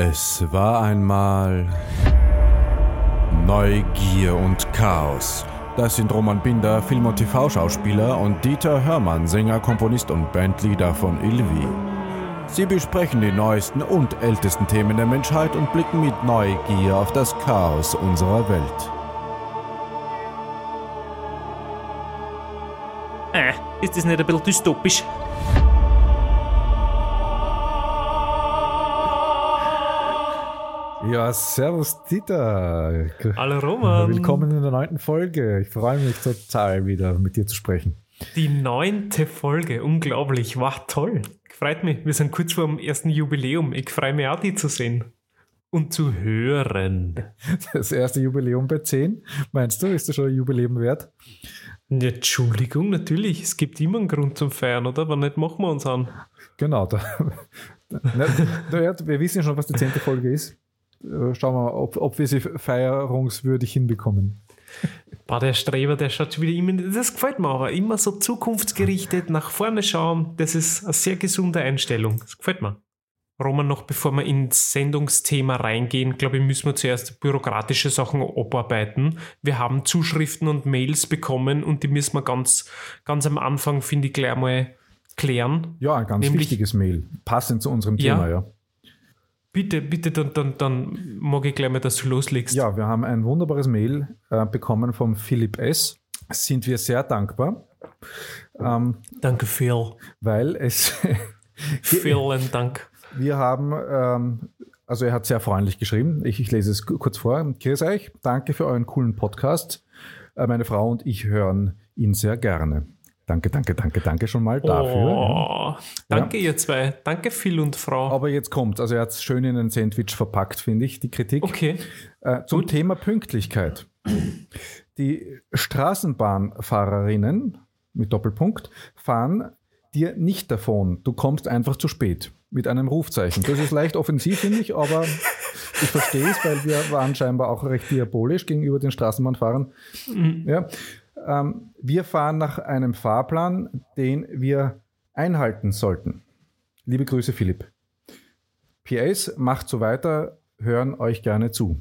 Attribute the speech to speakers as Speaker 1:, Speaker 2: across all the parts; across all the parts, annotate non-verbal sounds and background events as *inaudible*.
Speaker 1: Es war einmal Neugier und Chaos. Das sind Roman Binder, Film- und TV-Schauspieler und Dieter Hörmann, Sänger, Komponist und Bandleader von Ilvi. Sie besprechen die neuesten und ältesten Themen der Menschheit und blicken mit Neugier auf das Chaos unserer Welt.
Speaker 2: Äh, ist das nicht ein bisschen dystopisch?
Speaker 3: Ja, servus Dieter.
Speaker 2: Hallo Roman.
Speaker 3: Willkommen in der neunten Folge. Ich freue mich total wieder mit dir zu sprechen.
Speaker 2: Die neunte Folge, unglaublich, war toll. Freut mich, wir sind kurz vor dem ersten Jubiläum. Ich freue mich auch, die zu sehen und zu hören.
Speaker 3: Das erste Jubiläum bei 10, meinst du, ist das schon ein Jubiläum wert?
Speaker 2: Ja, Entschuldigung, natürlich. Es gibt immer einen Grund zum Feiern, oder? Wann nicht machen wir uns an?
Speaker 3: Genau. Da, *laughs* na, wir wissen ja schon, was die zehnte Folge ist. Äh, schauen wir mal, ob, ob wir sie feierungswürdig hinbekommen.
Speaker 2: Boah, der Streber, der schaut schon wieder immer, das gefällt mir aber, immer so zukunftsgerichtet, nach vorne schauen, das ist eine sehr gesunde Einstellung. Das gefällt mir. Roman, noch bevor wir ins Sendungsthema reingehen, glaube ich, müssen wir zuerst bürokratische Sachen abarbeiten. Wir haben Zuschriften und Mails bekommen und die müssen wir ganz, ganz am Anfang, finde ich, gleich mal klären.
Speaker 3: Ja, ein ganz Nämlich, wichtiges Mail, passend zu unserem Thema, ja. ja.
Speaker 2: Bitte, bitte, dann, dann, dann mag ich gleich mal, dass du loslegst.
Speaker 3: Ja, wir haben ein wunderbares Mail äh, bekommen vom Philipp S. Sind wir sehr dankbar.
Speaker 2: Ähm, Danke, Phil.
Speaker 3: Weil es. *laughs*
Speaker 2: Vielen Dank.
Speaker 3: Wir haben, ähm, also er hat sehr freundlich geschrieben. Ich, ich lese es kurz vor. Grüß euch, danke für euren coolen Podcast. Äh, meine Frau und ich hören ihn sehr gerne. Danke, danke, danke, danke schon mal dafür.
Speaker 2: Oh, ja. Danke, ja. ihr zwei. Danke, Phil und Frau.
Speaker 3: Aber jetzt kommt, also er hat es schön in ein Sandwich verpackt, finde ich, die Kritik.
Speaker 2: Okay.
Speaker 3: Äh, zum Gut. Thema Pünktlichkeit. Die Straßenbahnfahrerinnen mit Doppelpunkt fahren dir nicht davon. Du kommst einfach zu spät mit einem Rufzeichen. Das ist leicht offensiv, finde ich, aber ich verstehe es, weil wir waren scheinbar auch recht diabolisch gegenüber den Straßenbahnfahrern. Mhm. Ja. Ähm, wir fahren nach einem Fahrplan, den wir einhalten sollten. Liebe Grüße, Philipp. PS, macht so weiter, hören euch gerne zu.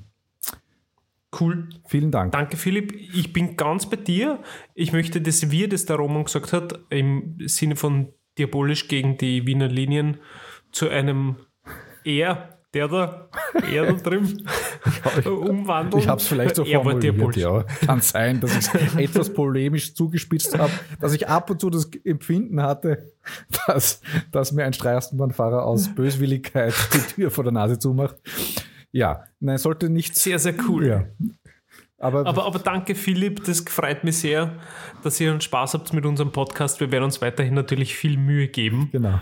Speaker 2: Cool.
Speaker 3: Vielen Dank.
Speaker 2: Danke, Philipp. Ich bin ganz bei dir. Ich möchte, dass wir, das der Roman gesagt hat, im Sinne von diabolisch gegen die Wiener Linien zu einem eher der da, er da drin, *laughs* umwandeln.
Speaker 3: Ich habe es vielleicht so formuliert, ja. Kann sein, dass ich es *laughs* etwas polemisch zugespitzt habe, dass ich ab und zu das Empfinden hatte, dass, dass mir ein Straßenbahnfahrer aus *laughs* Böswilligkeit die Tür vor der Nase zumacht. Ja, nein, sollte nicht.
Speaker 2: Sehr, sehr cool. Ja. Aber, aber, aber, danke, Philipp. Das freut mich sehr, dass ihr Spaß habt mit unserem Podcast. Wir werden uns weiterhin natürlich viel Mühe geben.
Speaker 3: Genau.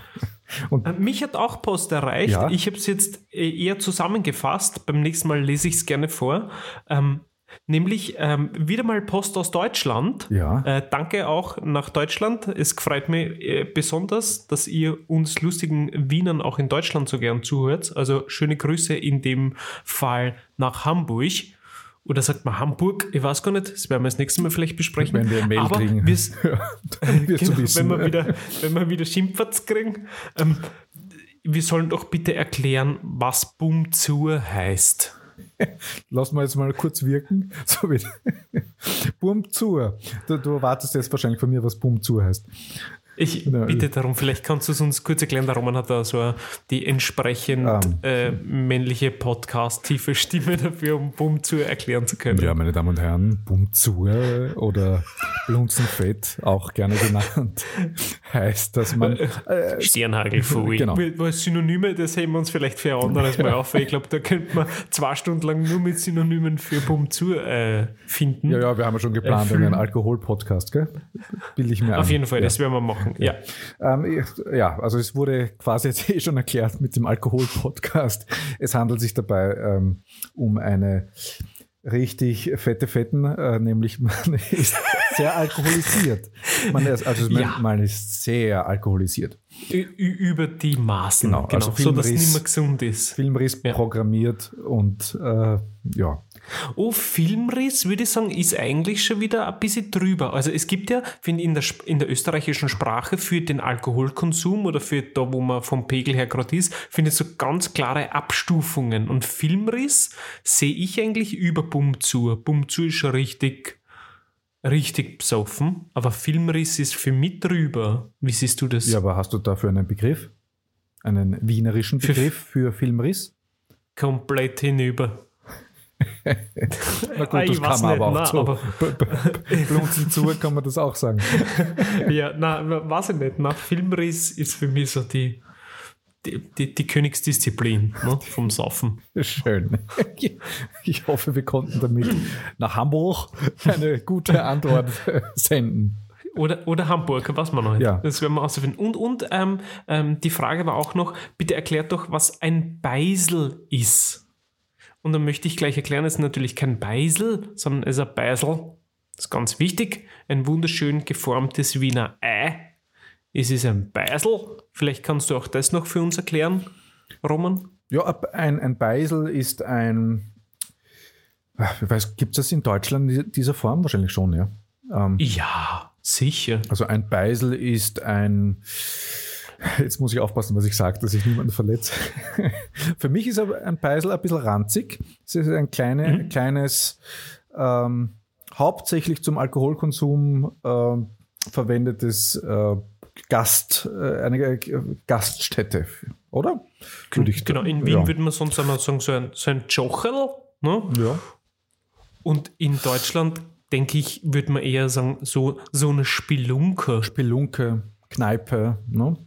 Speaker 2: Und äh, Mich hat auch Post erreicht. Ja. Ich habe es jetzt äh, eher zusammengefasst. Beim nächsten Mal lese ich es gerne vor. Ähm, nämlich ähm, wieder mal Post aus Deutschland.
Speaker 3: Ja.
Speaker 2: Äh, danke auch nach Deutschland. Es freut mich äh, besonders, dass ihr uns lustigen Wienern auch in Deutschland so gern zuhört. Also schöne Grüße in dem Fall nach Hamburg. Oder sagt man Hamburg? Ich weiß gar nicht. Das werden wir das nächste Mal vielleicht besprechen.
Speaker 3: Wenn wir ein Mail
Speaker 2: Aber
Speaker 3: kriegen. *laughs*
Speaker 2: Ja, genau, wenn, wir wieder, wenn wir wieder Schimpferts kriegen. Ähm, wir sollen doch bitte erklären, was Bum zu heißt. *laughs*
Speaker 3: Lass mal jetzt mal kurz wirken. *laughs* So Bum zu. Du, du erwartest jetzt wahrscheinlich von mir, was Bum zu heißt.
Speaker 2: Ich bitte darum, vielleicht kannst du es uns kurz erklären. Der Roman hat da so die entsprechend um, ähm. äh, männliche Podcast-tiefe Stimme dafür, um Bum zu erklären zu können.
Speaker 3: Ja, meine Damen und Herren, Bum zu oder Blunzenfett, auch gerne genannt, *laughs* heißt, dass man. Äh,
Speaker 2: äh Sternhagelfolie. *laughs*
Speaker 3: Genau.
Speaker 2: Synonyme, das heben wir uns vielleicht für ein anderes Mal *laughs* auf. Ich glaube, da könnte man zwei Stunden lang nur mit Synonymen für Bum zu äh, finden.
Speaker 3: Ja, ja, wir haben ja schon geplant, äh, einen Alkohol-Podcast, gell? Bilde ich mir
Speaker 2: Auf an. jeden Fall, ja. das werden wir machen. Ja.
Speaker 3: Ähm, ja, also es wurde quasi jetzt *laughs* eh schon erklärt mit dem Alkohol-Podcast. Es handelt sich dabei ähm, um eine richtig fette Fetten, äh, nämlich *laughs* man ist sehr alkoholisiert. Man ist, also man, ja. man ist sehr alkoholisiert.
Speaker 2: Ü über die Maßen,
Speaker 3: genau,
Speaker 2: genau
Speaker 3: also so dass
Speaker 2: es nicht mehr gesund ist.
Speaker 3: Filmriss ja. programmiert und äh, ja,
Speaker 2: Oh, Filmriss, würde ich sagen, ist eigentlich schon wieder ein bisschen drüber. Also es gibt ja, finde ich, in der, in der österreichischen Sprache für den Alkoholkonsum oder für da, wo man vom Pegel her gerade ist, finde ich so ganz klare Abstufungen. Und Filmriss sehe ich eigentlich über Bumzu. Bumzu ist schon richtig, richtig besoffen, aber Filmriss ist für mich drüber. Wie siehst du das?
Speaker 3: Ja, aber hast du dafür einen Begriff? Einen wienerischen Begriff für, für Filmriss?
Speaker 2: Komplett hinüber.
Speaker 3: Na gut, das kann man aber auch so. Blunzen *laughs* zu kann man das auch sagen.
Speaker 2: ja, na, weiß ich nicht. Nach Filmriss ist für mich so die, die, die, die Königsdisziplin ne, vom Saufen.
Speaker 3: Schön. *laughs* Ich hoffe, wir konnten damit nach Hamburg eine gute Antwort *laughs* senden.
Speaker 2: Oder, oder Hamburg, was man noch. Ja. Das werden wir ausfinden. Und, und ähm, ähm, die Frage war auch noch, bitte erklärt doch, was ein Beisel ist. Und dann möchte ich gleich erklären, es ist natürlich kein Beisel, sondern es ist ein Beisel. Das ist ganz wichtig. Ein wunderschön geformtes Wiener Ei. Es ist ein Beisel. Vielleicht kannst du auch das noch für uns erklären, Roman?
Speaker 3: Ja, ein, ein Beisel ist ein. Gibt es das in Deutschland in dieser Form? Wahrscheinlich schon, ja.
Speaker 2: Ähm, ja, sicher.
Speaker 3: Also ein Beisel ist ein Jetzt muss ich aufpassen, was ich sage, dass ich niemanden verletze. *laughs* Für mich ist aber ein Peisel ein bisschen ranzig. Es ist ein kleine, mhm. kleines, ähm, hauptsächlich zum Alkoholkonsum äh, verwendetes äh, Gast, äh, eine Gaststätte, oder?
Speaker 2: Würde ich genau, in Wien ja. würde man sonst einmal sagen, so ein, so ein Jocherl. Ne?
Speaker 3: Ja.
Speaker 2: Und in Deutschland, denke ich, würde man eher sagen, so, so eine Spelunke.
Speaker 3: Spelunke, Kneipe, ne?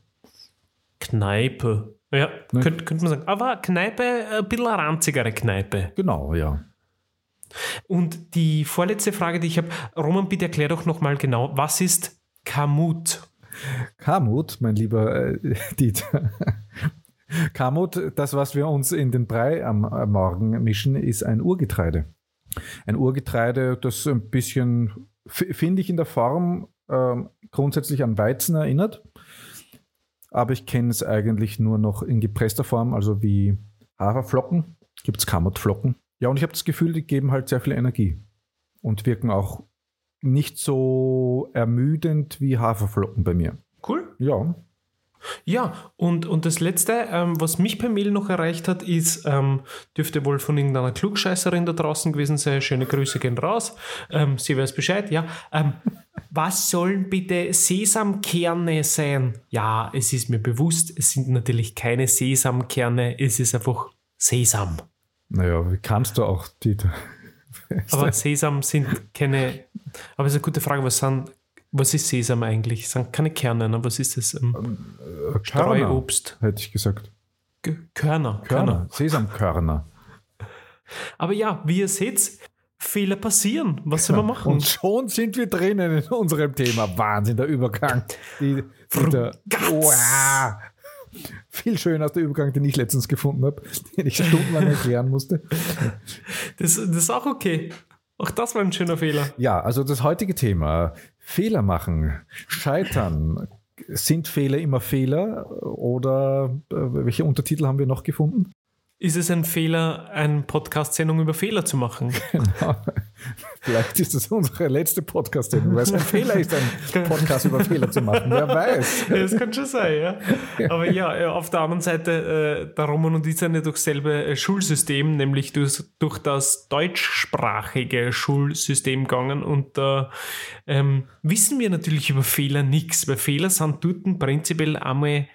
Speaker 2: Kneipe. Ja, ne? könnte, könnte man sagen. Aber Kneipe, ein bisschen eine ranzigere Kneipe.
Speaker 3: Genau, ja.
Speaker 2: Und die vorletzte Frage, die ich habe, Roman, bitte erklär doch nochmal genau, was ist Kamut?
Speaker 3: Kamut, mein lieber äh, *laughs* Dieter. Kamut, das, was wir uns in den Brei am, am Morgen mischen, ist ein Urgetreide. Ein Urgetreide, das ein bisschen, finde ich in der Form äh, grundsätzlich an Weizen erinnert aber ich kenne es eigentlich nur noch in gepresster Form, also wie Haferflocken, gibt es Kamotflocken. Ja, und ich habe das Gefühl, die geben halt sehr viel Energie und wirken auch nicht so ermüdend wie Haferflocken bei mir.
Speaker 2: Cool.
Speaker 3: Ja.
Speaker 2: Ja, und, und das Letzte, ähm, was mich per Mail noch erreicht hat, ist, ähm, dürfte wohl von irgendeiner Klugscheißerin da draußen gewesen sein. Schöne Grüße gehen raus. Ähm, sie weiß Bescheid, ja. Ähm, *laughs* was sollen bitte Sesamkerne sein? Ja, es ist mir bewusst, es sind natürlich keine Sesamkerne, es ist einfach Sesam.
Speaker 3: Naja, wie kannst du auch, Dieter? *laughs*
Speaker 2: aber Sesam sind keine. Aber es ist eine gute Frage, was sind. Was ist Sesam eigentlich? Das sind keine Kerne, ne? was ist das? Ähm,
Speaker 3: äh, Streuobst. Hätte ich gesagt.
Speaker 2: G Körner,
Speaker 3: Körner. Körner. Sesamkörner. *laughs*
Speaker 2: Aber ja, wie ihr seht, Fehler passieren. Was soll man *laughs* machen?
Speaker 3: Und schon sind wir drinnen in unserem Thema. Wahnsinn, der Übergang. Die, der, wow. Viel schöner als der Übergang, den ich letztens gefunden habe, *laughs* den ich stundenlang erklären musste.
Speaker 2: Das, das ist auch okay. Auch das war ein schöner Fehler.
Speaker 3: Ja, also das heutige Thema: Fehler machen, scheitern. Sind Fehler immer Fehler? Oder äh, welche Untertitel haben wir noch gefunden?
Speaker 2: ist es ein Fehler, eine Podcast-Sendung über Fehler zu machen. *laughs* Genau.
Speaker 3: Vielleicht ist das unsere letzte Podcast-Sendung, weil es ein Fehler ist, einen Podcast über Fehler zu machen. Wer weiß.
Speaker 2: das kann schon sein, ja. Aber ja, äh, auf der anderen Seite, äh, der Roman und ich sind ja durch selbe äh, Schulsystem, nämlich durch, durch das deutschsprachige Schulsystem gegangen und da äh, ähm, wissen wir natürlich über Fehler nichts, weil Fehler sind dort prinzipiell einmal ein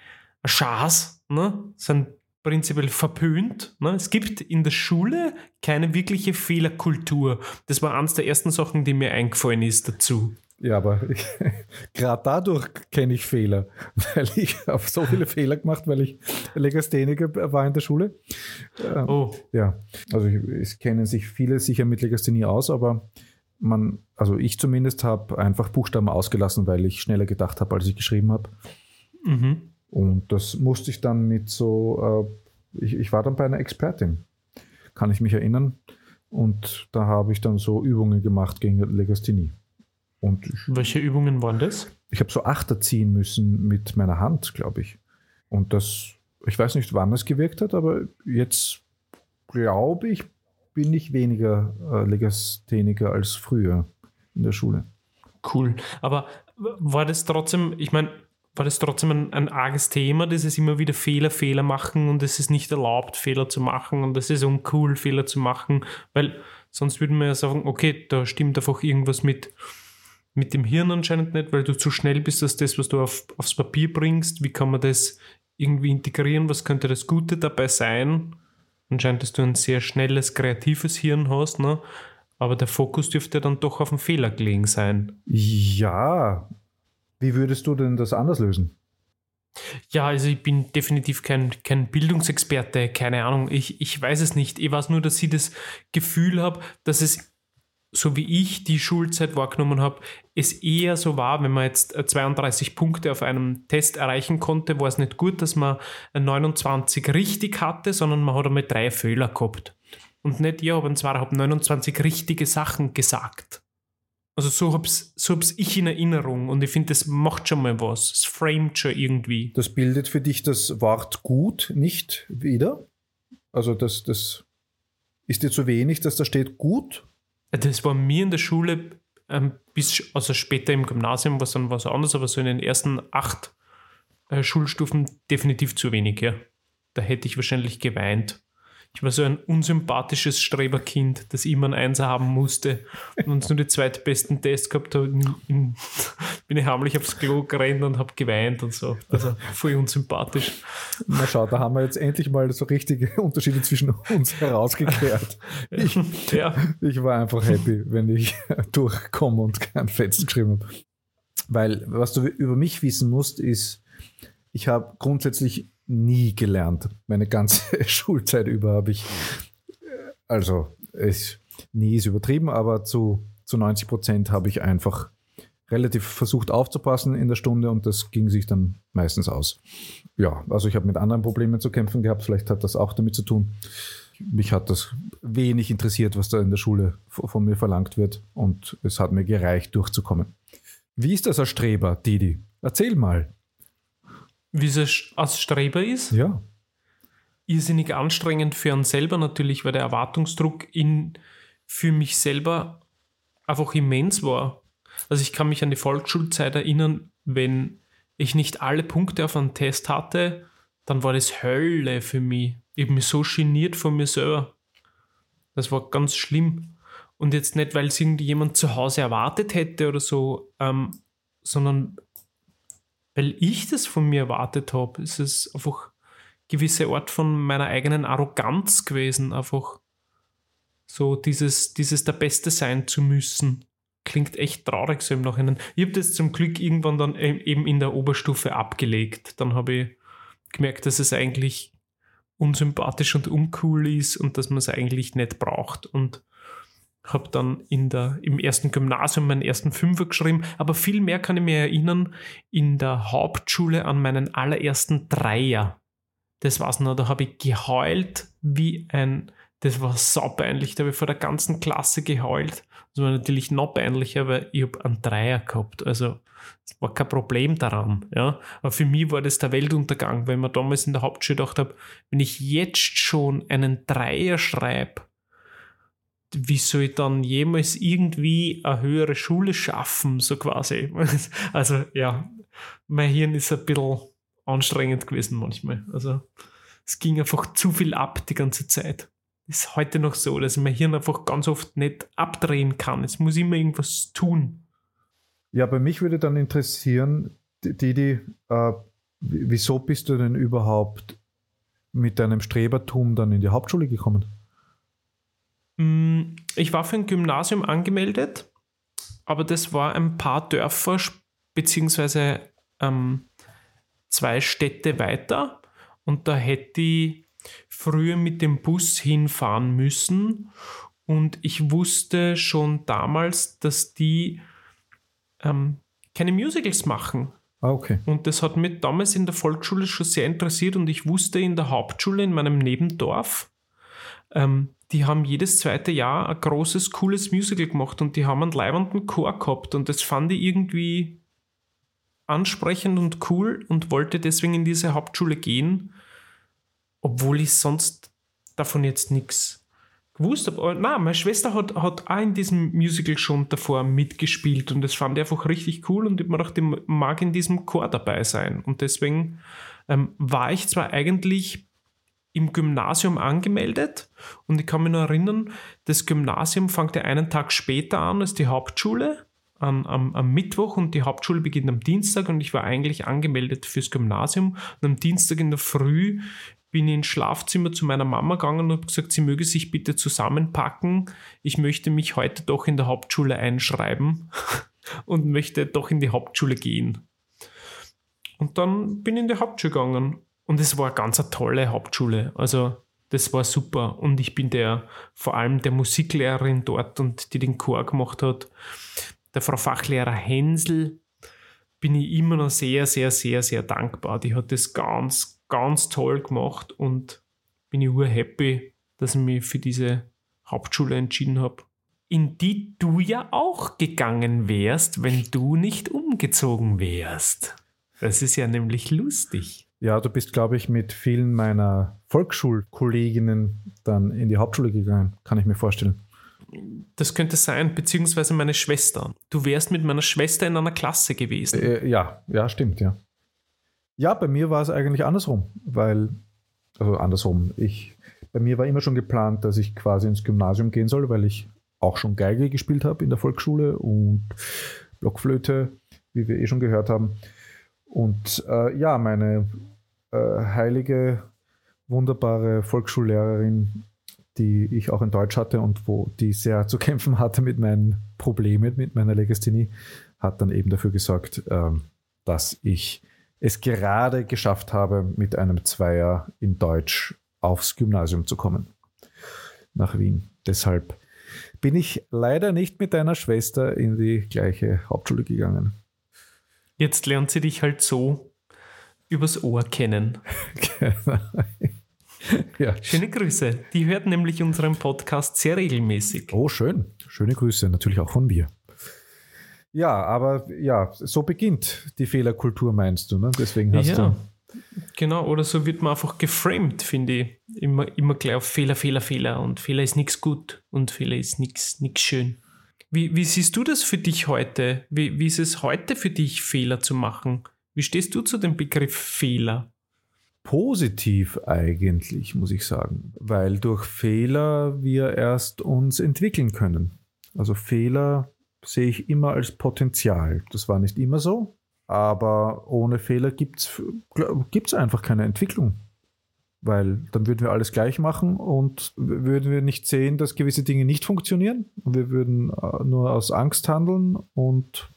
Speaker 2: Schatz, ne? sind prinzipiell verpönt. Ne? Es gibt in der Schule keine wirkliche Fehlerkultur. Das war eines der ersten Sachen, die mir eingefallen ist dazu.
Speaker 3: Ja, aber *laughs* gerade dadurch kenne ich Fehler, *laughs* weil ich habe so viele Fehler gemacht, weil ich Legastheniker war in der Schule. Ähm, oh. Ja, also ich, es kennen sich viele sicher mit Legasthenie aus, aber man, also ich zumindest habe einfach Buchstaben ausgelassen, weil ich schneller gedacht habe, als ich geschrieben habe. Mhm. Und das musste ich dann mit so, äh, ich, ich war dann bei einer Expertin, kann ich mich erinnern. Und da habe ich dann so Übungen gemacht gegen Legasthenie. Und ich,
Speaker 2: Welche Übungen waren das?
Speaker 3: Ich habe so Achter ziehen müssen mit meiner Hand, glaube ich. Und das, ich weiß nicht, wann es gewirkt hat, aber jetzt glaube ich, bin ich weniger äh, Legastheniker als früher in der Schule.
Speaker 2: Cool. Aber war das trotzdem, ich meine, war das trotzdem ein, ein arges Thema, dieses immer wieder Fehler, Fehler machen und es ist nicht erlaubt, Fehler zu machen und es ist uncool, Fehler zu machen, weil sonst würden wir ja sagen, okay, da stimmt einfach irgendwas mit, mit dem Hirn anscheinend nicht, weil du zu schnell bist, dass das, was du auf, aufs Papier bringst, wie kann man das irgendwie integrieren, was könnte das Gute dabei sein? Anscheinend, dass du ein sehr schnelles, kreatives Hirn hast, ne? aber der Fokus dürfte dann doch auf den Fehler gelegen sein.
Speaker 3: Ja, wie würdest du denn das anders lösen?
Speaker 2: Ja, also ich bin definitiv kein, kein Bildungsexperte, keine Ahnung, ich, ich weiß es nicht. Ich weiß nur, dass ich das Gefühl habe, dass es, so wie ich die Schulzeit wahrgenommen habe, es eher so war, wenn man jetzt 32 Punkte auf einem Test erreichen konnte, war es nicht gut, dass man 29 richtig hatte, sondern man hat einmal drei Fehler gehabt. Und nicht, ja, aber zwar habe 29 richtige Sachen gesagt. Also so hab's, so hab's ich in Erinnerung und ich finde, das macht schon mal was. Es framet schon irgendwie.
Speaker 3: Das bildet für dich das Wort gut nicht wieder? Also das, das ist dir zu wenig, dass da steht gut?
Speaker 2: Das war mir in der Schule ähm, bis, also später im Gymnasium war es dann was anderes, aber so in den ersten acht äh, Schulstufen definitiv zu wenig, ja. Da hätte ich wahrscheinlich geweint. Ich war so ein unsympathisches Streberkind, das immer ein Einser haben musste und uns nur die zweitbesten Tests gehabt habe. *laughs* bin ich heimlich aufs Klo gerannt und habe geweint und so. Also voll unsympathisch.
Speaker 3: Na schau, da haben wir jetzt endlich mal so richtige *laughs* Unterschiede zwischen uns herausgekehrt. *laughs* Ich, ja. ich war einfach happy, wenn ich durchkomme und kein Fetzen geschrieben habe. Weil was du über mich wissen musst, ist, ich habe grundsätzlich nie gelernt. Meine ganze *laughs* Schulzeit über habe ich, also es, nie ist übertrieben, aber zu, zu 90 Prozent habe ich einfach relativ versucht aufzupassen in der Stunde und das ging sich dann meistens aus. Ja, also ich habe mit anderen Problemen zu kämpfen gehabt, vielleicht hat das auch damit zu tun. Mich hat das wenig interessiert, was da in der Schule von mir verlangt wird und es hat mir gereicht, durchzukommen. Wie ist das als Streber, Didi? Erzähl mal.
Speaker 2: Wie es als Streber ist?
Speaker 3: Ja.
Speaker 2: Irrsinnig anstrengend für einen selber natürlich, weil der Erwartungsdruck in, für mich selber einfach immens war. Also ich kann mich an die Volksschulzeit erinnern, wenn ich nicht alle Punkte auf einen Test hatte, dann war das Hölle für mich. Ich mich so geniert von mir selber. Das war ganz schlimm. Und jetzt nicht, weil es irgendjemand zu Hause erwartet hätte oder so, ähm, sondern weil ich das von mir erwartet habe. Es ist einfach gewisse Art von meiner eigenen Arroganz gewesen, einfach so dieses, dieses der Beste sein zu müssen. Klingt echt traurig so im Nachhinein. Ich habe das zum Glück irgendwann dann e-, eben in der Oberstufe abgelegt. Dann habe ich gemerkt, dass es eigentlich unsympathisch und uncool ist und dass man es eigentlich nicht braucht. Und habe dann in der, im ersten Gymnasium meinen ersten Fünfer geschrieben, aber viel mehr kann ich mir erinnern in der Hauptschule an meinen allerersten Dreier. Das war's noch, da habe ich geheult wie ein, das war saupeinlich, da habe ich vor der ganzen Klasse geheult. Das war natürlich noch peinlicher, weil ich habe einen Dreier gehabt, also es war kein Problem daran, ja. Aber für mich war das der Weltuntergang, weil ich mir damals in der Hauptschule gedacht habe, wenn ich jetzt schon einen Dreier schreibe, wie soll ich dann jemals irgendwie eine höhere Schule schaffen, so quasi. *laughs* Also ja, mein Hirn ist ein bisschen anstrengend gewesen manchmal. Also es ging einfach zu viel ab die ganze Zeit. Ist heute noch so, dass mein Hirn einfach ganz oft nicht abdrehen kann. Es muss immer irgendwas tun.
Speaker 3: Ja, bei mich würde dann interessieren, Didi, äh, wieso bist du denn überhaupt mit deinem Strebertum dann in die Hauptschule gekommen?
Speaker 2: Mm, ich war für ein Gymnasium angemeldet, aber das war ein paar Dörfer beziehungsweise ähm, zwei Städte weiter und da hätte ich früher mit dem Bus hinfahren müssen und ich wusste schon damals, dass die ähm, keine Musicals machen.
Speaker 3: Ah, okay.
Speaker 2: Und das hat mich damals in der Volksschule schon sehr interessiert und ich wusste in der Hauptschule in meinem Nebendorf, ähm, die haben jedes zweite Jahr ein großes, cooles Musical gemacht und die haben einen leibenden Chor gehabt und das fand ich irgendwie ansprechend und cool und wollte deswegen in diese Hauptschule gehen, obwohl ich sonst davon jetzt nichts gewusst habe. Nein, meine Schwester hat, hat auch in diesem Musical schon davor mitgespielt und das fand ich einfach richtig cool und ich mir gedacht, ich mag in diesem Chor dabei sein. Und deswegen ähm, war ich zwar eigentlich im Gymnasium angemeldet. Und ich kann mich noch erinnern, das Gymnasium fängt ja einen Tag später an als die Hauptschule am, am, am, Mittwoch. Und die Hauptschule beginnt am Dienstag. Und ich war eigentlich angemeldet fürs Gymnasium. Und am Dienstag in der Früh bin ich ins Schlafzimmer zu meiner Mama gegangen und habe gesagt, sie möge sich bitte zusammenpacken. Ich möchte mich heute doch in der Hauptschule einschreiben *laughs* und möchte doch in die Hauptschule gehen. Und dann bin ich in die Hauptschule gegangen und es war ganz eine tolle Hauptschule. Also das war super. Und ich bin der, vor allem der Musiklehrerin dort und die den Chor gemacht hat, der Frau Fachlehrer Hänsel, bin ich immer noch sehr, sehr, sehr, sehr dankbar. Die hat das ganz, ganz toll gemacht und bin ich urhappy, dass ich mich für diese Hauptschule entschieden habe. In die du ja auch gegangen wärst, wenn du nicht umgezogen wärst. Das ist ja nämlich lustig.
Speaker 3: Ja, du bist, glaube ich, mit vielen meiner Volksschulkolleginnen dann in die Hauptschule gegangen, kann ich mir vorstellen.
Speaker 2: Das könnte sein, beziehungsweise meine Schwester. Du wärst mit meiner Schwester in einer Klasse gewesen.
Speaker 3: Äh, ja, ja, stimmt, ja. Ja, bei mir war es eigentlich andersrum, weil, also andersrum, ich, bei mir war immer schon geplant, dass ich quasi ins Gymnasium gehen soll, weil ich auch schon Geige gespielt habe in der Volksschule und Blockflöte, wie wir eh schon gehört haben. Und äh, ja, meine äh, heilige, wunderbare Volksschullehrerin, die ich auch in Deutsch hatte und wo die sehr zu kämpfen hatte mit meinen Problemen, mit meiner Legasthenie, hat dann eben dafür gesorgt, äh, dass ich es gerade geschafft habe, mit einem Zweier in Deutsch aufs Gymnasium zu kommen. Nach Wien. Deshalb bin ich leider nicht mit deiner Schwester in die gleiche Hauptschule gegangen.
Speaker 2: Jetzt lernt sie dich halt so übers Ohr kennen. *laughs* genau. ja. Schöne Grüße. Die hört nämlich unseren Podcast sehr regelmäßig.
Speaker 3: Oh, schön. Schöne Grüße, natürlich auch von mir. Ja, aber ja, so beginnt die Fehlerkultur, meinst du, ne? Deswegen hast ja, du.
Speaker 2: Genau, oder so wird man einfach geframed, finde ich. Immer, immer gleich auf Fehler, Fehler, Fehler. Und Fehler ist nichts gut und Fehler ist nichts schön. Wie, wie siehst du das für dich heute? Wie, wie ist es heute für dich, Fehler zu machen? Wie stehst du zu dem Begriff Fehler?
Speaker 3: Positiv eigentlich, muss ich sagen, weil durch Fehler wir erst uns entwickeln können. Also Fehler sehe ich immer als Potenzial. Das war nicht immer so, aber ohne Fehler gibt es einfach keine Entwicklung. Weil dann würden wir alles gleich machen und würden wir nicht sehen, dass gewisse Dinge nicht funktionieren. Und wir würden äh, nur aus Angst handeln. Und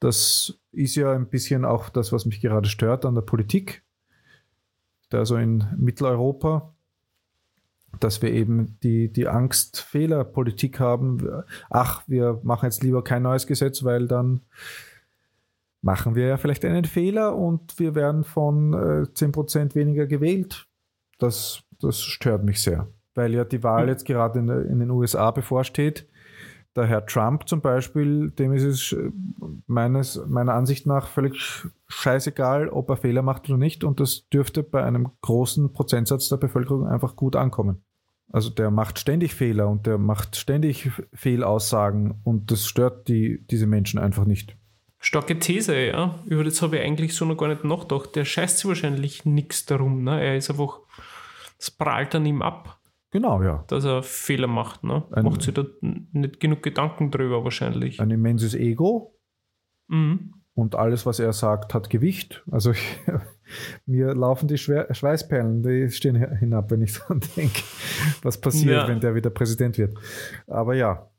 Speaker 3: das ist ja ein bisschen auch das, was mich gerade stört an der Politik. Da so in Mitteleuropa dass wir eben die, die Angst-Fehler-Politik haben. Ach, wir machen jetzt lieber kein neues Gesetz, weil dann machen wir ja vielleicht einen Fehler und wir werden von äh, 10% weniger gewählt. Das, das stört mich sehr, weil ja die Wahl hm. jetzt gerade in, in den USA bevorsteht. Der Herr Trump zum Beispiel, dem ist es äh, meines, meiner Ansicht nach völlig scheißegal, ob er Fehler macht oder nicht. Und das dürfte bei einem großen Prozentsatz der Bevölkerung einfach gut ankommen. Also der macht ständig Fehler und der macht ständig Fehlaussagen und das stört die, diese Menschen einfach nicht.
Speaker 2: Starke These, ja. Über das habe ich eigentlich so noch gar nicht nachgedacht. Der scheißt sich wahrscheinlich nichts darum. Ne? Er ist einfach, das prallt an ihm ab.
Speaker 3: Genau, ja.
Speaker 2: Dass er Fehler macht. Ne? Ein, macht sich da nicht genug Gedanken drüber wahrscheinlich.
Speaker 3: Ein immenses Ego. Mhm. Und alles, was er sagt, hat Gewicht. Also ich, *laughs* mir laufen die Schweißperlen, die stehen hinab, wenn ich so *laughs* denke, was passiert, ja. wenn der wieder Präsident wird. Aber ja.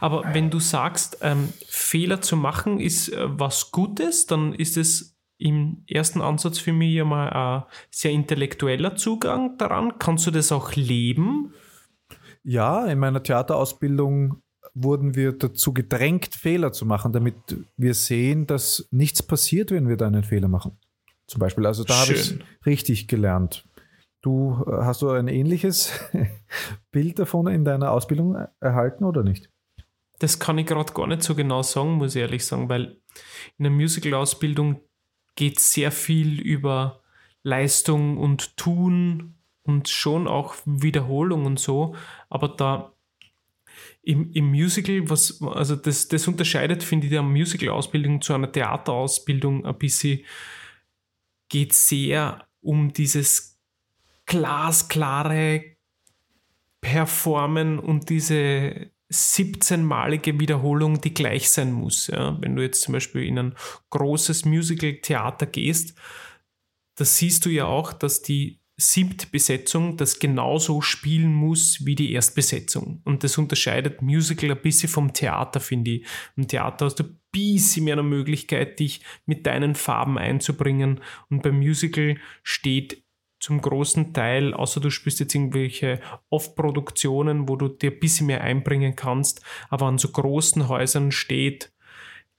Speaker 2: Aber wenn du sagst, ähm, Fehler zu machen ist äh, was Gutes, dann ist es im ersten Ansatz für mich ja mal ein sehr intellektueller Zugang daran. Kannst du das auch leben?
Speaker 3: Ja, in meiner Theaterausbildung wurden wir dazu gedrängt, Fehler zu machen, damit wir sehen, dass nichts passiert, wenn wir da einen Fehler machen. Zum Beispiel, also da habe ich richtig gelernt. Du äh, hast du ein ähnliches *laughs* Bild davon in deiner Ausbildung erhalten oder nicht?
Speaker 2: Das kann ich gerade gar nicht so genau sagen, muss ich ehrlich sagen, weil in der Musical-Ausbildung geht sehr viel über Leistung und Tun und schon auch Wiederholung und so, aber da im, im Musical, was, also das, das unterscheidet, finde ich, die Musical-Ausbildung zu einer Theaterausbildung ein bisschen, geht sehr um dieses glasklare Performen und diese 17-malige Wiederholung, die gleich sein muss. Ja? Wenn du jetzt zum Beispiel in ein großes Musical-Theater gehst, da siehst du ja auch, dass die Siebtbesetzung das genauso spielen muss wie die Erstbesetzung. Und das unterscheidet Musical ein bisschen vom Theater, finde ich. Im Theater hast du ein bisschen mehr eine Möglichkeit, dich mit deinen Farben einzubringen. Und beim Musical steht zum großen Teil, außer du spielst jetzt irgendwelche Off-Produktionen, wo du dir ein bisschen mehr einbringen kannst, aber an so großen Häusern steht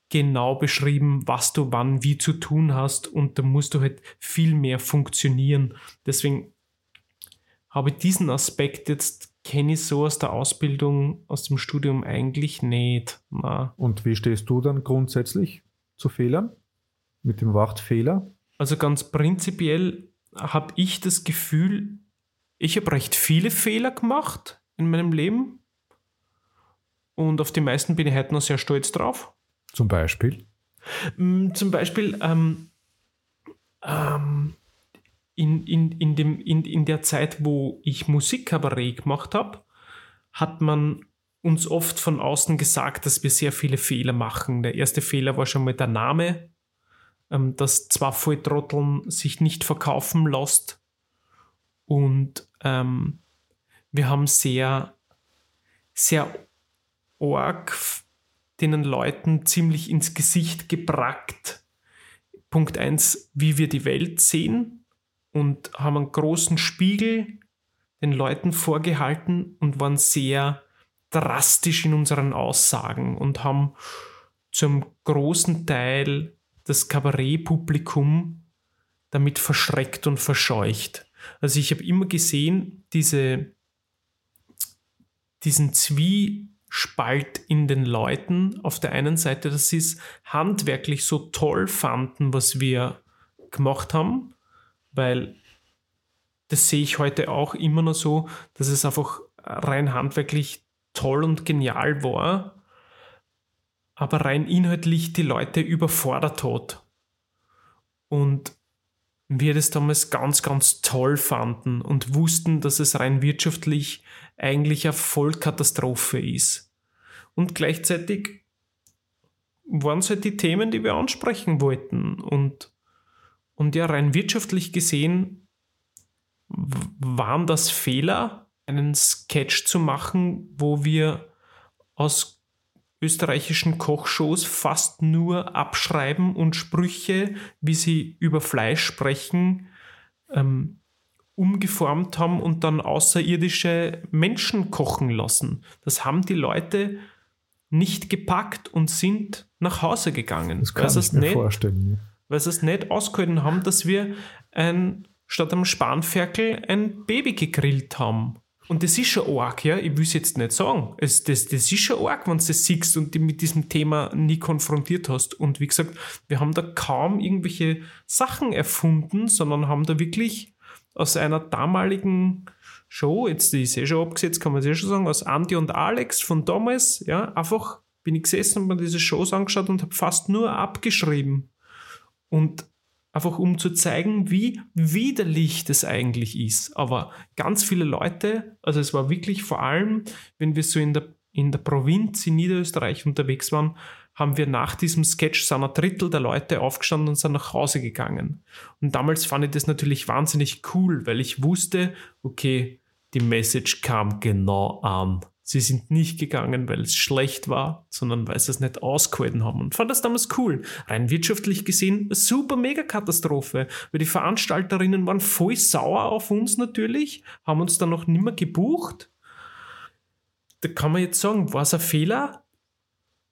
Speaker 2: genau beschrieben, was du wann wie zu tun hast und da musst du halt viel mehr funktionieren. Deswegen habe ich diesen Aspekt jetzt, kenne ich so aus der Ausbildung, aus dem Studium eigentlich nicht. Na.
Speaker 3: Und wie stehst du dann grundsätzlich zu Fehlern? Mit dem Wort Fehler?
Speaker 2: Also ganz prinzipiell habe ich das Gefühl, ich habe recht viele Fehler gemacht in meinem Leben. Und auf die meisten bin ich heute noch sehr stolz drauf.
Speaker 3: Zum Beispiel?
Speaker 2: Mm, zum Beispiel ähm, ähm, in, in, in, dem, in, in der Zeit, wo ich Musikkabarett gemacht habe, hat man uns oft von außen gesagt, dass wir sehr viele Fehler machen. Der erste Fehler war schon mal der Name ähm, dass zwar Volltrotteln sich nicht verkaufen lässt und ähm, wir haben sehr, sehr arg den Leuten ziemlich ins Gesicht gebrackt. Punkt 1, wie wir die Welt sehen und haben einen großen Spiegel den Leuten vorgehalten und waren sehr drastisch in unseren Aussagen und haben zum großen Teil das Kabarettpublikum damit verschreckt und verscheucht. Also ich habe immer gesehen, diese, diesen Zwiespalt in den Leuten. Auf der einen Seite, dass sie es handwerklich so toll fanden, was wir gemacht haben, weil das sehe ich heute auch immer noch so, dass es einfach rein handwerklich toll und genial war aber rein inhaltlich die Leute überfordert hat. Und wir das damals ganz, ganz toll fanden und wussten, dass es rein wirtschaftlich eigentlich eine Vollkatastrophe ist. Und gleichzeitig waren es halt die Themen, die wir ansprechen wollten. Und, und ja, rein wirtschaftlich gesehen waren das Fehler, einen Sketch zu machen, wo wir aus österreichischen Kochshows fast nur abschreiben und Sprüche, wie sie über Fleisch sprechen, ähm, umgeformt haben und dann außerirdische Menschen kochen lassen. Das haben die Leute nicht gepackt und sind nach Hause gegangen.
Speaker 3: Das kann ich mir nicht, vorstellen.
Speaker 2: Weil sie es nicht ausgehalten haben, dass wir ein, statt einem Spanferkel ein Baby gegrillt haben. Und das ist schon arg, ja. Ich will es jetzt nicht sagen. Es, das, das ist schon arg, wenn du das siehst und dich mit diesem Thema nie konfrontiert hast. Und wie gesagt, wir haben da kaum irgendwelche Sachen erfunden, sondern haben da wirklich aus einer damaligen Show, jetzt ist eh schon abgesetzt, kann man sich schon sagen, aus Andy und Alex von damals, ja, einfach bin ich gesessen und mir diese Shows angeschaut und habe fast nur abgeschrieben. Und Einfach um zu zeigen, wie widerlich das eigentlich ist. Aber ganz viele Leute, also es war wirklich vor allem, wenn wir so in der, in der Provinz in Niederösterreich unterwegs waren, haben wir nach diesem Sketch sind ein Drittel der Leute aufgestanden und sind nach Hause gegangen. Und damals fand ich das natürlich wahnsinnig cool, weil ich wusste, okay, die Message kam genau an. Sie sind nicht gegangen, weil es schlecht war, sondern weil sie es nicht ausgehalten haben. Und fand das damals cool. Rein wirtschaftlich gesehen, super Megakatastrophe. Weil die Veranstalterinnen waren voll sauer auf uns natürlich, haben uns dann noch nimmer gebucht. Da kann man jetzt sagen, war es ein Fehler?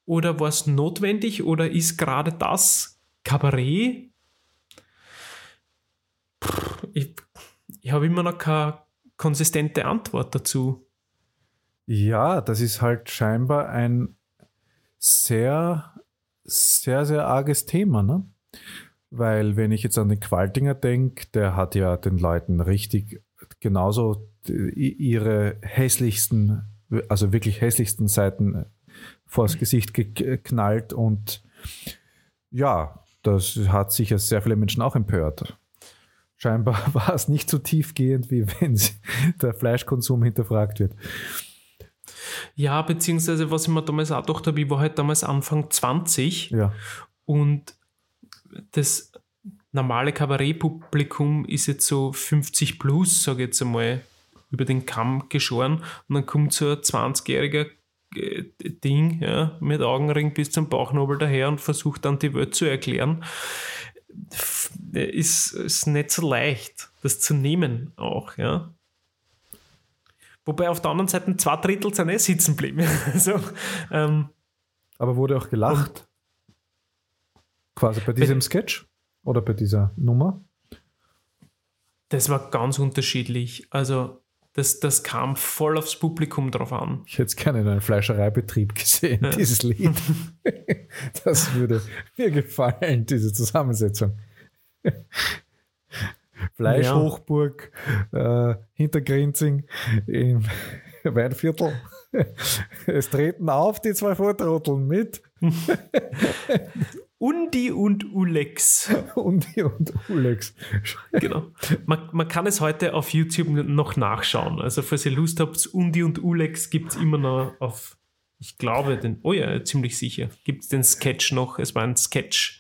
Speaker 2: Oder war es notwendig? Oder ist gerade das Kabarett? Ich, ich habe immer noch keine konsistente Antwort dazu.
Speaker 3: Ja, das ist halt scheinbar ein sehr, sehr, sehr arges Thema, ne? Weil wenn ich jetzt an den Qualtinger denke, der hat ja den Leuten richtig genauso ihre hässlichsten, also wirklich hässlichsten Seiten vors Gesicht geknallt und ja, das hat sicher sehr viele Menschen auch empört. Scheinbar *laughs* war es nicht so tiefgehend, wie wenn der Fleischkonsum hinterfragt wird.
Speaker 2: Ja, beziehungsweise was ich mir damals auch gedacht habe, ich war halt damals Anfang 20
Speaker 3: ja.
Speaker 2: und das normale Kabarettpublikum ist jetzt so 50 plus, sage ich jetzt einmal, über den Kamm geschoren und dann kommt so ein 20-jähriger äh, Ding ja, mit Augenring bis zum Bauchnobel daher und versucht dann die Welt zu erklären. Ist, ist nicht so leicht, das zu nehmen auch, ja. Wobei auf der anderen Seite zwei Drittel sind eh sitzen geblieben. *laughs* also, ähm,
Speaker 3: Aber wurde auch gelacht? Quasi bei diesem bei, Sketch? Oder bei dieser Nummer?
Speaker 2: Das war ganz unterschiedlich. Also das, das kam voll aufs Publikum drauf an.
Speaker 3: Ich hätte es gerne in einem Fleischereibetrieb gesehen, ja. dieses Lied. *laughs* das würde mir gefallen, diese Zusammensetzung. Fleischhochburg ja. äh, hinter Grinzing im *laughs* Weinviertel. Es treten auf die zwei Vortrotteln mit. *laughs*
Speaker 2: Undi und Ulex. *laughs*
Speaker 3: Undi und Ulex.
Speaker 2: genau. Man, man, kann es heute auf YouTube noch nachschauen. Also, falls ihr Lust habt, Undi und Ulex gibt es immer noch auf, ich glaube, den, oh ja, ziemlich sicher, gibt es den Sketch noch. Es war ein Sketch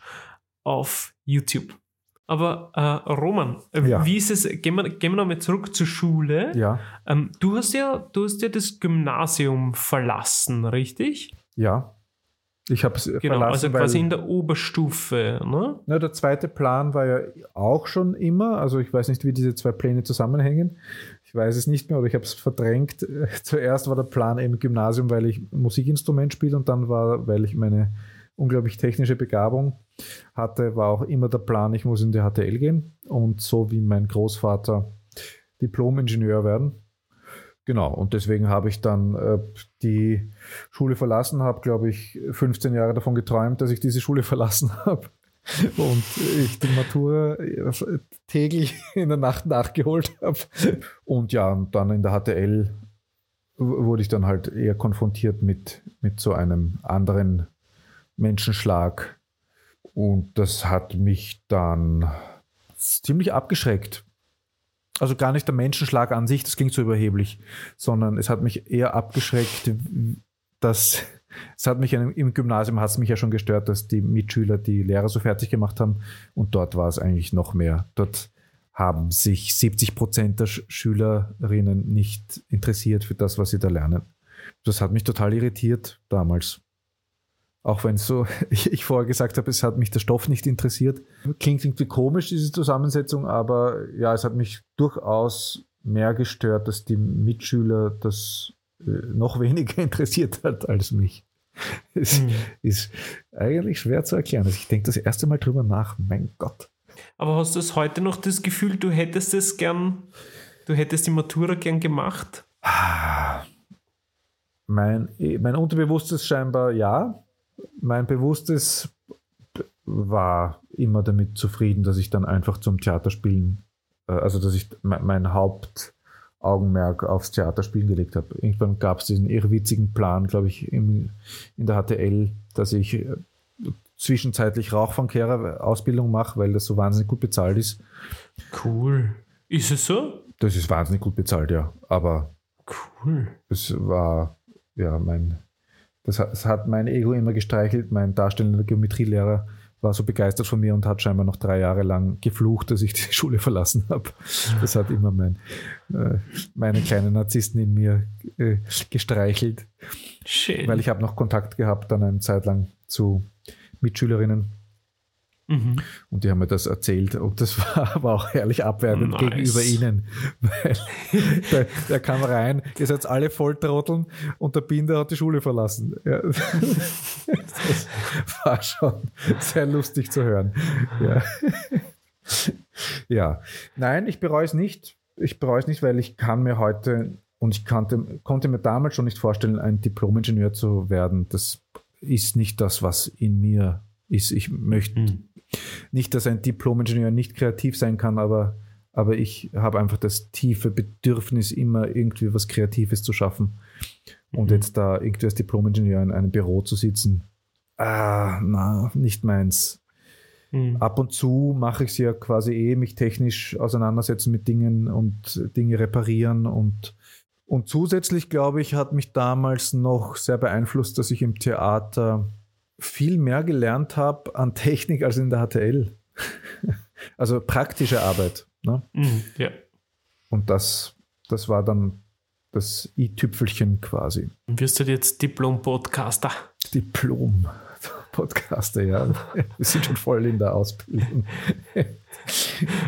Speaker 2: auf YouTube. Aber äh, Roman, äh, ja. wie ist es? Gehen wir, gehen wir nochmal zurück zur Schule.
Speaker 3: Ja.
Speaker 2: Ähm, du, hast ja, du hast ja das Gymnasium verlassen, richtig?
Speaker 3: Ja. Ich habe es
Speaker 2: genau, verlassen, also quasi in der Oberstufe, ne?
Speaker 3: Na, der zweite Plan war ja auch schon immer, also ich weiß nicht, wie diese zwei Pläne zusammenhängen. Ich weiß es nicht mehr, oder ich habe es verdrängt. *laughs* Zuerst war der Plan im Gymnasium, weil ich Musikinstrument spiele und dann war, weil ich meine unglaublich technische Begabung hatte, war auch immer der Plan, ich muss in die HTL gehen und so wie mein Großvater Diplom-Ingenieur werden. Genau, und deswegen habe ich dann äh, die Schule verlassen, habe, glaube ich, 15 Jahre davon geträumt, dass ich diese Schule *laughs* verlassen habe. Und ich die Matura äh, täglich *laughs* in der Nacht nachgeholt habe. Und ja, und dann in der HTL wurde ich dann halt eher konfrontiert mit, mit so einem anderen Menschenschlag. Und das hat mich dann ziemlich abgeschreckt also gar nicht der Menschenschlag an sich, das klingt so überheblich, sondern es hat mich eher abgeschreckt, dass es hat mich im Gymnasium hat es mich ja schon gestört, dass die Mitschüler die Lehrer so fertig gemacht haben und dort war es eigentlich noch mehr. Dort haben sich 70 Prozent der Schülerinnen nicht interessiert für das, was sie da lernen. Das hat mich total irritiert damals. Auch wenn so, *laughs* ich, ich, vorher gesagt habe, es hat mich der Stoff nicht interessiert. Klingt irgendwie komisch, diese Zusammensetzung, aber ja, es hat mich durchaus mehr gestört, dass die Mitschüler das äh, noch *laughs* weniger interessiert hat als mich. Es hm. ist eigentlich schwer zu erklären. Also ich denke das erste Mal drüber nach, mein Gott.
Speaker 2: Aber hast du es heute noch das Gefühl, du hättest es gern, du hättest die Matura gern gemacht?
Speaker 3: Mein, mein Unterbewusstes scheinbar ja mein Bewusstes war immer damit zufrieden, dass ich dann einfach zum Theaterspielen, äh, also dass ich mein Hauptaugenmerk aufs Theaterspielen gelegt habe. Irgendwann gab es diesen irrwitzigen Plan, glaube ich, im, in der HTL, dass ich äh, zwischenzeitlich Rauchfangkehrer-Ausbildung mache, weil das so wahnsinnig gut bezahlt ist.
Speaker 2: Cool. Ist es so?
Speaker 3: Das ist wahnsinnig gut bezahlt, ja. Aber
Speaker 2: cool.
Speaker 3: Es war ja mein das hat, das hat mein Ego immer gestreichelt. Mein darstellender Geometrielehrer war so begeistert von mir und hat scheinbar noch drei Jahre lang geflucht, dass ich *laughs* die Schule verlassen habe. Das hat immer mein, äh, meine kleinen Narzissten in mir äh, gestreichelt.
Speaker 2: Schön.
Speaker 3: Weil ich habe noch Kontakt gehabt dann eine Zeit lang zu Mitschülerinnen Mhm. Und die haben mir das erzählt und das *laughs* war aber auch herrlich abwertend nice. gegenüber ihnen. *laughs* Weil der, der, kam rein, ihr seid alle Volltrotteln und der Binder hat die Schule verlassen. Ja. *laughs* Das war schon sehr lustig zu hören. Ja. ja. Nein, ich bereue es nicht. Ich bereue es nicht, weil ich kann mir heute und ich kannte, konnte mir damals schon nicht vorstellen, ein Diplom-Ingenieur zu werden. Das ist nicht das, was in mir ist. Ich möchte mhm. Nicht, dass ein Diplom-Ingenieur nicht kreativ sein kann, aber aber ich habe einfach das tiefe Bedürfnis, immer irgendwie was Kreatives zu schaffen. Und
Speaker 2: Mhm.
Speaker 3: jetzt da irgendwie als Diplom-Ingenieur in einem Büro zu sitzen, ah, na, nicht meins.
Speaker 2: Mhm.
Speaker 3: Ab und zu mache ich es ja quasi eh, mich technisch auseinandersetzen mit Dingen und Dinge reparieren und und zusätzlich, glaube ich, hat mich damals noch sehr beeinflusst, dass ich im Theater viel mehr gelernt habe an Technik als in der HTL. *laughs* also praktische Arbeit. Ne?
Speaker 2: Mhm. Ja.
Speaker 3: Und das, das war dann das i-Tüpfelchen quasi.
Speaker 2: Wirst du jetzt Diplom-Podcaster?
Speaker 3: Diplom-Podcaster, ja. *laughs* Wir sind schon voll in der Ausbildung. *laughs*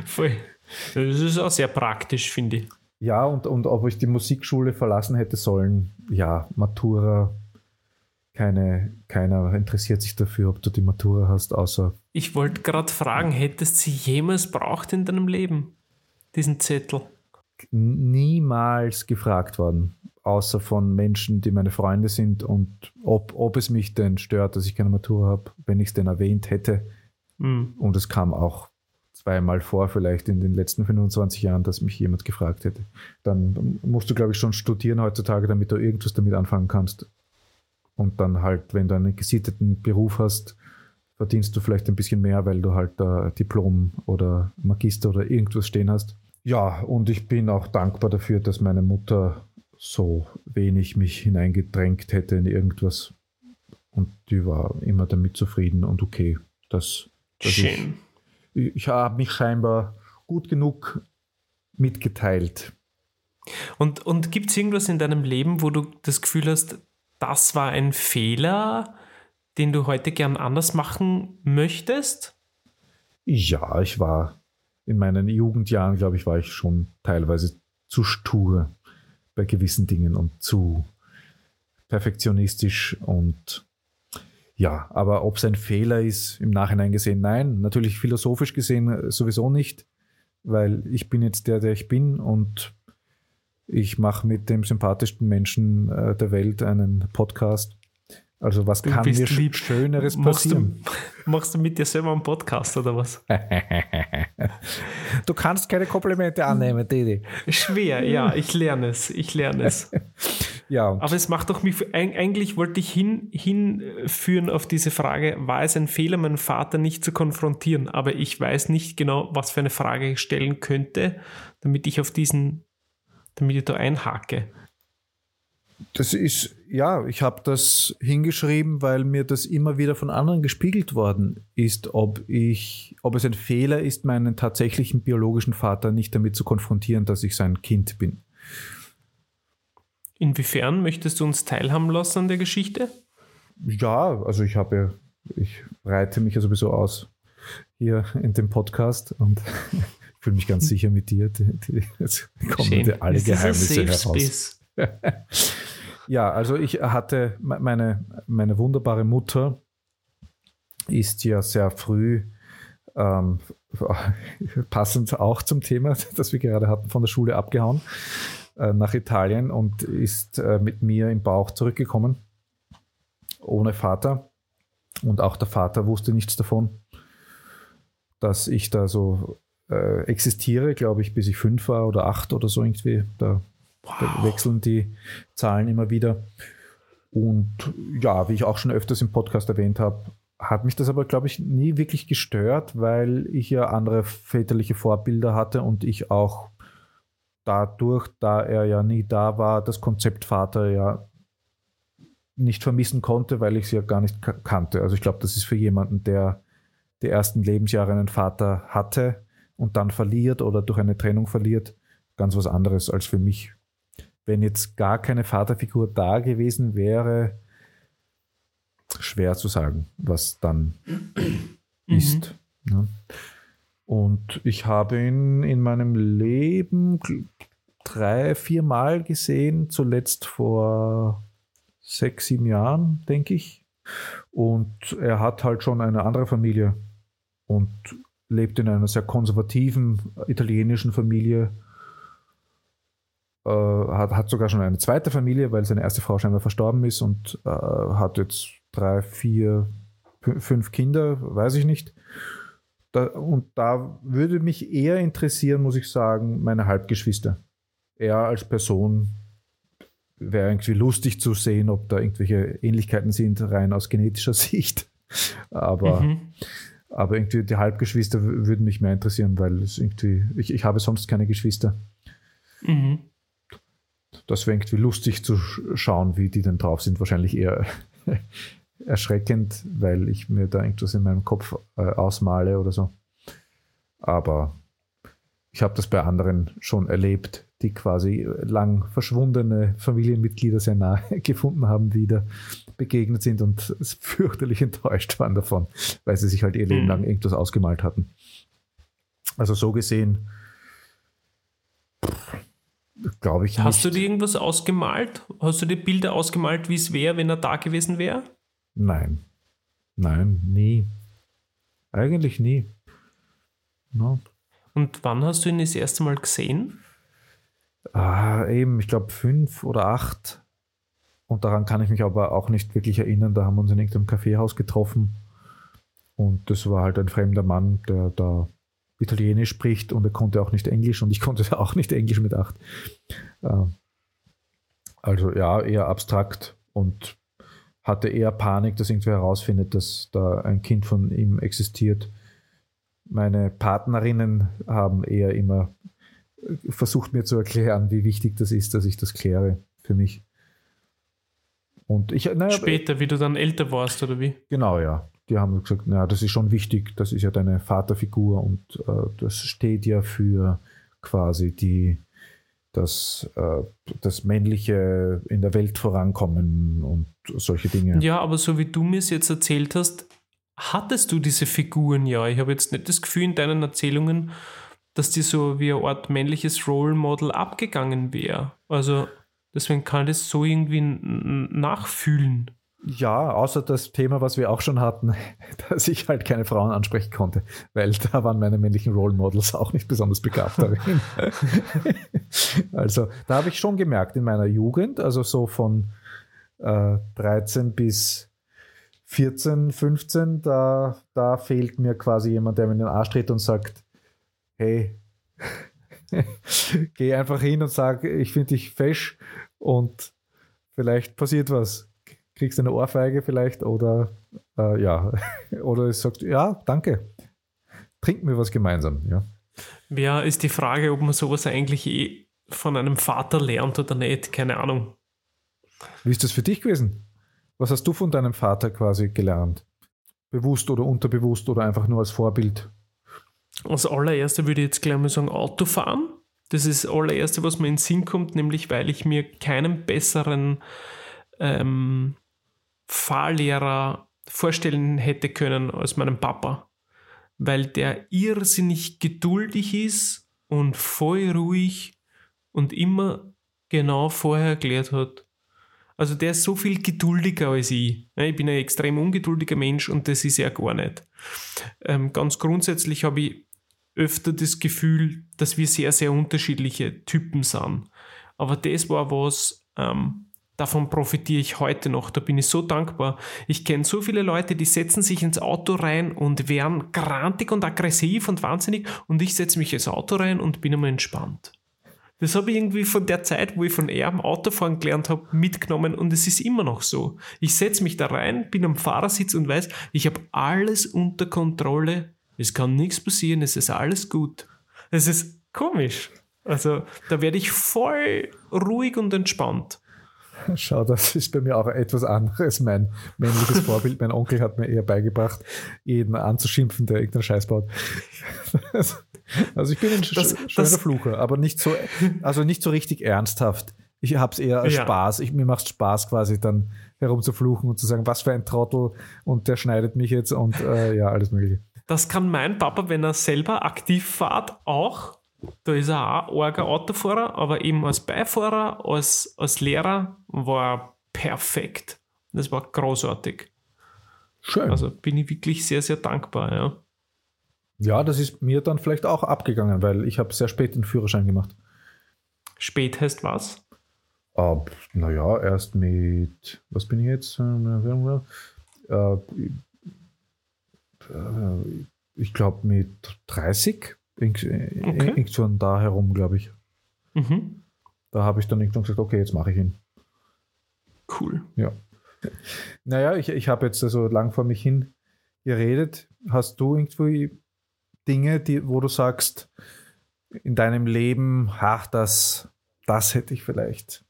Speaker 2: Voll. Das ist auch sehr praktisch, finde ich.
Speaker 3: Ja, und, und ob ich die Musikschule verlassen hätte sollen, ja, Matura, keine, keiner interessiert sich dafür, ob du die Matura hast, außer
Speaker 2: Ich wollte gerade fragen, hättest du sie jemals braucht in deinem Leben? Diesen Zettel.
Speaker 3: niemals gefragt worden, außer von Menschen, die meine Freunde sind und ob, ob es mich denn stört, dass ich keine Matura habe, wenn ich es denn erwähnt hätte.
Speaker 2: Mhm.
Speaker 3: Und es kam auch zweimal vor, vielleicht in den letzten 25 Jahren, dass mich jemand gefragt hätte. Dann musst du, glaube ich, schon studieren heutzutage, damit du irgendwas damit anfangen kannst. Und dann halt, wenn du einen gesitteten Beruf hast, verdienst du vielleicht ein bisschen mehr, weil du halt da Diplom oder Magister oder irgendwas stehen hast. Ja, und ich bin auch dankbar dafür, dass meine Mutter so wenig mich hineingedrängt hätte in irgendwas. Und die war immer damit zufrieden und okay. Das, ich,
Speaker 2: Schön.
Speaker 3: ich habe mich scheinbar gut genug mitgeteilt.
Speaker 2: Und, und gibt es irgendwas in deinem Leben, wo du das Gefühl hast, das war ein Fehler, den du heute gern anders machen möchtest?
Speaker 3: Ja, ich war in meinen Jugendjahren, glaube ich, war ich schon teilweise zu stur bei gewissen Dingen und zu perfektionistisch und ja, aber ob es ein Fehler ist, im Nachhinein gesehen, nein, natürlich philosophisch gesehen sowieso nicht, weil ich bin jetzt der, der ich bin und ich mache mit dem sympathischsten Menschen äh, der Welt einen Podcast. Also was
Speaker 2: Du
Speaker 3: kann mir
Speaker 2: lieb.
Speaker 3: Schöneres
Speaker 2: Machst
Speaker 3: passieren?
Speaker 2: du, *laughs* machst du mit dir selber einen Podcast oder was? *laughs*
Speaker 3: Du kannst keine Komplimente annehmen, Didi.
Speaker 2: Schwer, ja, ich lerne es. Ich lerne es. *laughs*
Speaker 3: Ja,
Speaker 2: Aber es macht doch mich, eig- eigentlich wollte ich hin, hinführen auf diese Frage, war es ein Fehler, meinen Vater nicht zu konfrontieren? Aber ich weiß nicht genau, was für eine Frage ich stellen könnte, damit ich auf diesen, damit ich da einhake.
Speaker 3: das ist, ja, ich habe das hingeschrieben, weil mir das immer wieder von anderen gespiegelt worden ist, ob ich, ob es ein Fehler ist, meinen tatsächlichen biologischen Vater nicht damit zu konfrontieren, dass ich sein Kind bin.
Speaker 2: Inwiefern möchtest du uns teilhaben lassen an der Geschichte?
Speaker 3: Ja, also ich habe, ich breite mich ja sowieso aus hier in dem Podcast und fühle mich ganz sicher mit dir. Die, die, jetzt kommen
Speaker 2: Schön.
Speaker 3: alle
Speaker 2: ist
Speaker 3: Geheimnisse heraus. *laughs* Ja, also ich hatte me- meine, meine wunderbare Mutter ist ja sehr früh ähm, *laughs* passend auch zum Thema, *laughs* das wir gerade hatten, von der Schule abgehauen äh, nach Italien und ist äh, mit mir im Bauch zurückgekommen, ohne Vater. Und auch der Vater wusste nichts davon, dass ich da so äh, existiere, glaube ich, bis ich fünf war oder acht oder so irgendwie. Da da wechseln die Zahlen immer wieder. Und ja, wie ich auch schon öfters im Podcast erwähnt habe, hat mich das aber, glaube ich, nie wirklich gestört, weil ich ja andere väterliche Vorbilder hatte und ich auch dadurch, da er ja nie da war, das Konzept Vater ja nicht vermissen konnte, weil ich es ja gar nicht ka- kannte. Also ich glaube, das ist für jemanden, der die ersten Lebensjahre einen Vater hatte und dann verliert oder durch eine Trennung verliert, ganz was anderes als für mich. Wenn jetzt gar keine Vaterfigur da gewesen wäre, schwer zu sagen, was dann ist. Ne? Und ich habe ihn in meinem Leben drei, vier Mal gesehen, zuletzt vor sechs, sieben Jahren, denke ich. Und er hat halt schon eine andere Familie und lebt in einer sehr konservativen italienischen Familie. Äh, hat, hat sogar schon eine zweite Familie, weil seine erste Frau scheinbar verstorben ist und äh, hat jetzt drei, vier, fü- fünf Kinder, weiß ich nicht. Da, und da würde mich eher interessieren, muss ich sagen, meine Halbgeschwister. Er als Person wäre irgendwie lustig zu sehen, ob da irgendwelche Ähnlichkeiten sind, rein aus genetischer *laughs* Sicht. Aber, mhm. Aber irgendwie die Halbgeschwister würden mich mehr interessieren, weil es irgendwie, ich, ich habe sonst keine Geschwister. Mhm. Das wäre irgendwie lustig zu schauen, wie die denn drauf sind. Wahrscheinlich eher *laughs* erschreckend, weil ich mir da irgendwas in meinem Kopf äh, ausmale oder so. Aber ich habe das bei anderen schon erlebt, die quasi lang verschwundene Familienmitglieder sehr nahe *laughs* gefunden haben, wieder begegnet sind und *laughs* fürchterlich enttäuscht waren davon, weil sie sich halt ihr Leben mhm. lang irgendwas ausgemalt hatten. Also so gesehen, glaube ich.
Speaker 2: Hast
Speaker 3: nicht.
Speaker 2: du dir irgendwas ausgemalt? Hast du dir Bilder ausgemalt, wie es wäre, wenn er da gewesen wäre?
Speaker 3: Nein. Nein, nie. Eigentlich nie.
Speaker 2: No. Und wann hast du ihn das erste Mal gesehen?
Speaker 3: Ah, eben, ich glaube fünf oder acht. Und daran kann ich mich aber auch nicht wirklich erinnern. Da haben wir uns in irgendeinem Kaffeehaus getroffen. Und das war halt ein fremder Mann, der da Italienisch spricht und er konnte auch nicht Englisch und ich *laughs* konnte auch nicht Englisch mit acht. Äh, also ja, eher abstrakt und hatte eher Panik, dass irgendwer herausfindet, dass da ein Kind von ihm existiert. Meine Partnerinnen haben eher immer versucht mir zu erklären, wie wichtig das ist, dass ich das kläre für mich. Und ich, naja,
Speaker 2: Später, wie du dann älter warst, oder wie?
Speaker 3: Genau, ja. Die haben gesagt, naja, das ist schon wichtig, das ist ja deine Vaterfigur und äh, das steht ja für quasi die, das, äh, das männliche in der Welt vorankommen und solche Dinge.
Speaker 2: Ja, aber so wie du mir es jetzt erzählt hast, hattest du diese Figuren ja. Ich habe jetzt nicht das Gefühl in deinen Erzählungen, dass die so wie eine Art männliches Role Model abgegangen wäre. Also deswegen kann ich das so irgendwie nachfühlen.
Speaker 3: Ja, außer das Thema, was wir auch schon hatten, *laughs* dass ich halt keine Frauen ansprechen konnte, weil *laughs* da waren meine männlichen Role Models auch nicht besonders begabt darin. *laughs* also da habe ich schon gemerkt in meiner Jugend, also so von äh, 13 bis 14, 15, da, da fehlt mir quasi jemand, der mir in den Arsch tritt und sagt, hey, *laughs* geh einfach hin und sag, ich finde dich fesch und vielleicht passiert was. Kriegst eine Ohrfeige vielleicht oder äh, ja, *laughs* oder es sagt, ja, danke. Trinken wir was gemeinsam, ja.
Speaker 2: Ja, ist die Frage, ob man sowas eigentlich eh von einem Vater lernt oder nicht, keine Ahnung.
Speaker 3: Wie ist das für dich gewesen? Was hast du von deinem Vater quasi gelernt? Bewusst oder unterbewusst oder einfach nur als Vorbild?
Speaker 2: Als allererste würde ich jetzt gleich mal sagen, Autofahren. Das ist das allererste, was mir in den Sinn kommt, nämlich weil ich mir keinen besseren ähm, Fahrlehrer vorstellen hätte können als meinen Papa. Weil der irrsinnig geduldig ist und voll ruhig und immer genau vorher erklärt hat, also der ist so viel geduldiger als ich. Ich bin ein extrem ungeduldiger Mensch und das ist er gar nicht. Ähm, ganz grundsätzlich habe ich öfter das Gefühl, dass wir sehr, sehr unterschiedliche Typen sind. Aber das war was, ähm, davon profitiere ich heute noch. Da bin ich so dankbar. Ich kenne so viele Leute, die setzen sich ins Auto rein und werden grantig und aggressiv und wahnsinnig und ich setze mich ins Auto rein und bin immer entspannt. Das habe ich irgendwie von der Zeit, wo ich von er am Autofahren gelernt habe, mitgenommen und es ist immer noch so. Ich setze mich da rein, bin am Fahrersitz und weiß, ich habe alles unter Kontrolle. Es kann nichts passieren, es ist alles gut. Es ist komisch. Also da werde ich voll ruhig und entspannt.
Speaker 3: Schau, das ist bei mir auch etwas anderes. Mein männliches *laughs* Vorbild, mein Onkel hat mir eher beigebracht, jeden anzuschimpfen, der irgendeinen Scheiß baut. *laughs* Also ich bin ein das, schöner das, Flucher, aber nicht so, also nicht so richtig ernsthaft. Ich habe es eher als ja. Spaß. Ich, mir macht es Spaß, quasi dann herumzufluchen und zu sagen, was für ein Trottel und der schneidet mich jetzt und äh, ja, alles Mögliche.
Speaker 2: Das kann mein Papa, wenn er selber aktiv fährt, auch. Da ist er auch arger Autofahrer, aber eben als Beifahrer, als, als Lehrer war er perfekt. Das war großartig. Schön. Also bin ich wirklich sehr, sehr dankbar, ja.
Speaker 3: Ja, das ist mir dann vielleicht auch abgegangen, weil ich habe sehr spät den Führerschein gemacht.
Speaker 2: Spät heißt was?
Speaker 3: Uh, naja, erst mit, was bin ich jetzt? Äh, ich glaube mit 30, irgend- äh,
Speaker 2: Okay.
Speaker 3: irgendwo da herum, glaube ich.
Speaker 2: Mhm.
Speaker 3: Da habe ich dann irgendwann gesagt, okay, jetzt mache ich ihn.
Speaker 2: Cool.
Speaker 3: Ja. Naja, ich, ich habe jetzt also lang vor mich hin geredet. Hast du irgendwie Dinge, die, wo du sagst, in deinem Leben, ach, das, das hätte ich vielleicht